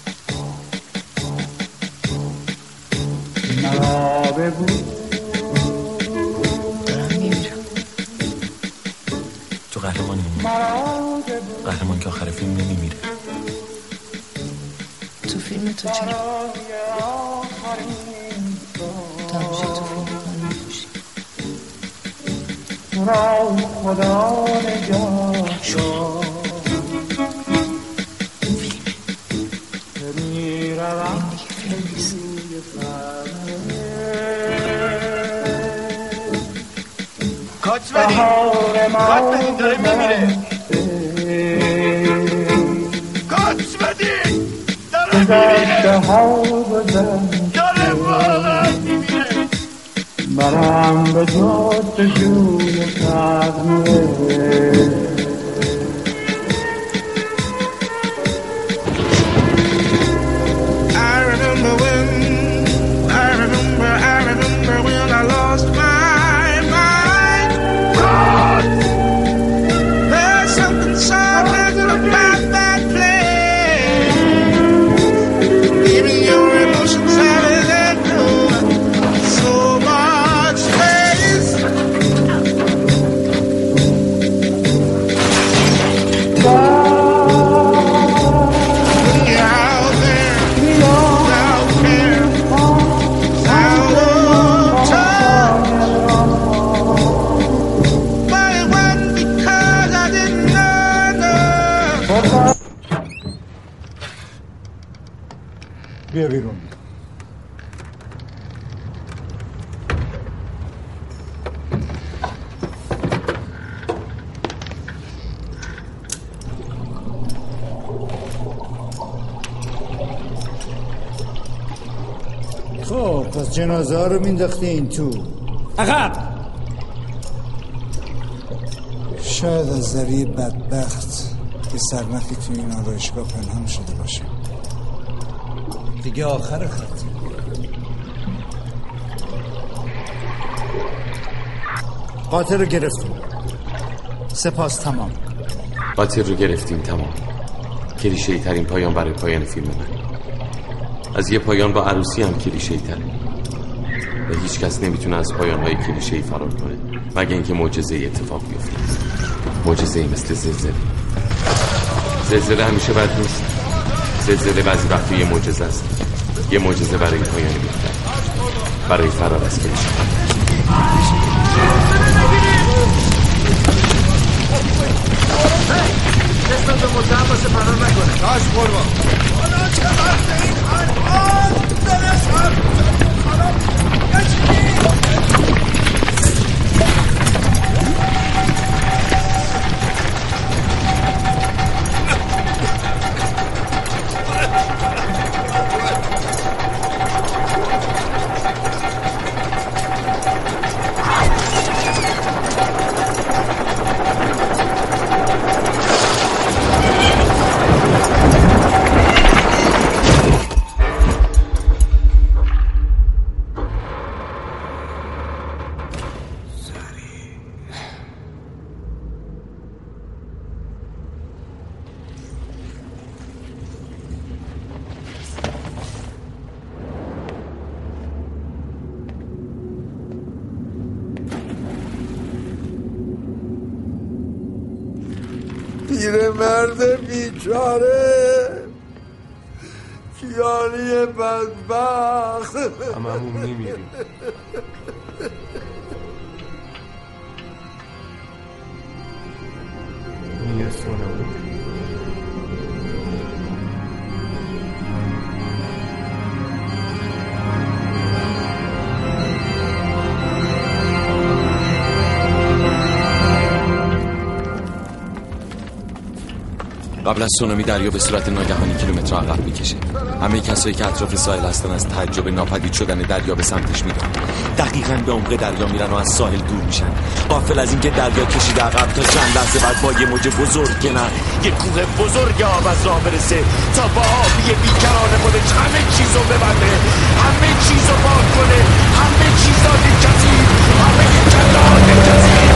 دارم. میمیرم. تو قهرمان که آخر فیلم نمیمیره. تو فیلم تو چرا؟ کاچ بدین کاچ بدین داره میمیره کاچ بدین داره میمیره داره واقعا میمیره برم به جستجوی تغییر I رو مینداختی این تو. عقب. شاید از ذریع بدبخت که سرنخی تو این آرایشگاه پنهان شده باشه. دیگه آخر خط. قاتل رو گرفتیم. سپاس تمام. قاتل رو گرفتیم تمام. کلیشه ترین پایان برای پایان فیلم من. از یه پایان با عروسی هم کلیشه تره و هیچ کس نمی‌تونه از پایان های کلیشه فرار کنه مگه اینکه معجزه اتفاق بیفته. معجزه مثل زلزله. زلزله همیشه بد نیست. زلزله بعضی وقتی یه معجزه است. یه معجزه برای پایان بهتر برای فرار از کلیشه. نسبت به متهم باشه فرار نکنه داش قربان حالا چه وقت این الان برسم پیرمرد بیچاره. کیانی بدبخت. هممون میمیریم قبل از سونامی دریا به صورت ناگهانی کیلومتر عقب می‌کشه. همه کسایی که اطراف ساحل هستن از تعجب ناپدید شدن دریا به سمتش میدن دقیقا به عمق دریا میرن و از ساحل دور میشن. قافل از اینکه دریا کشیده عقب تا چند لحظه بعد با یه موج بزرگ کنن یه کوه بزرگ آب از راه برسه تا با آبی بیکران خودش همه چیزو ببنده همه چیزو پاک کنه همه چیزا کسی همه کلان کسی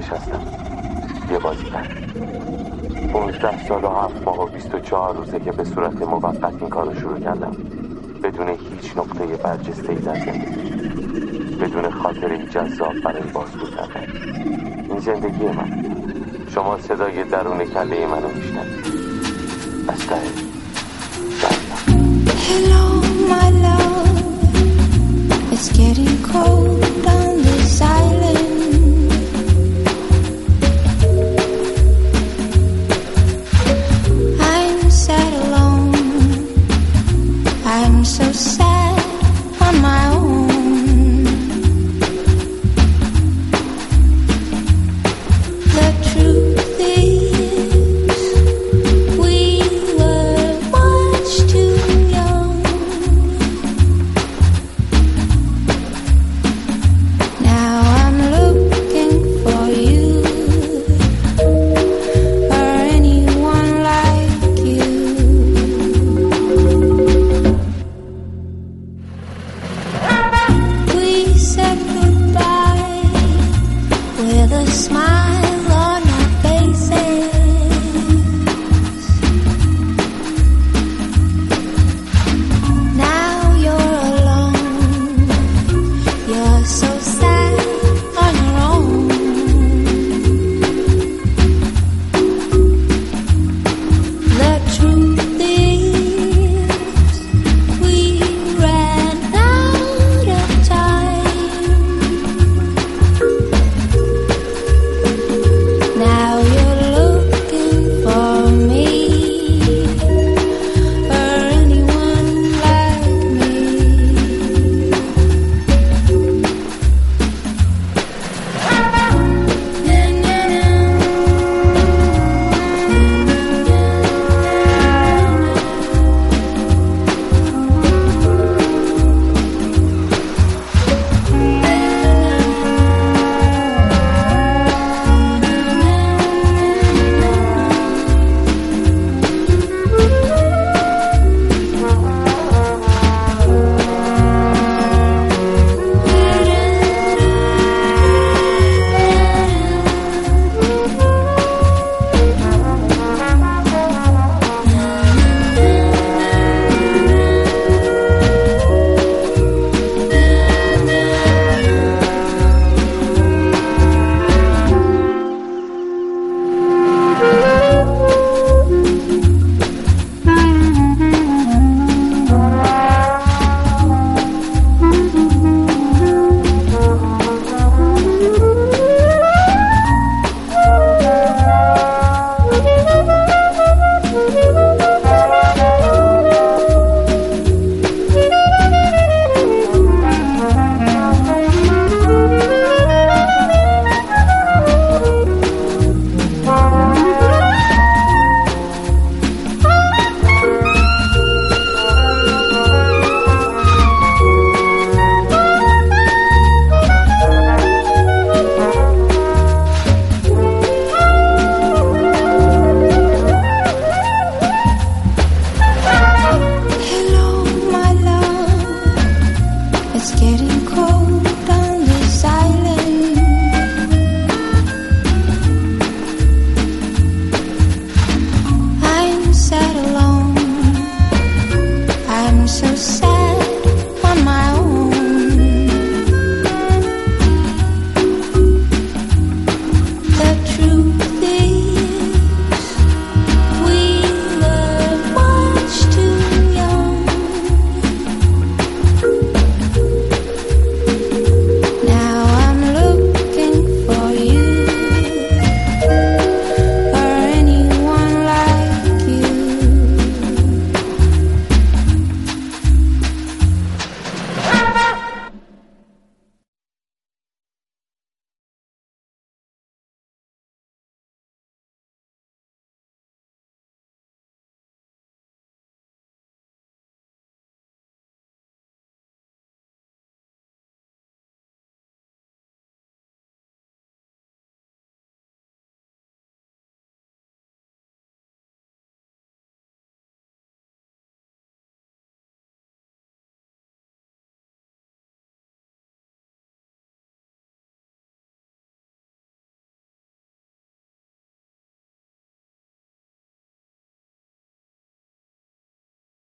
دانش هستم. یه بازیگر 15 سال و هفت ماه و 24 روزه که به صورت موقت این کار رو شروع کردم. بدون هیچ نقطه برجسته ای در زندگی. بدون خاطره جذاب برای بازگو کردن. این زندگی من. شما صدای درون کله منو میشنوید. از ته. Hello, my love. It's getting cold on this island.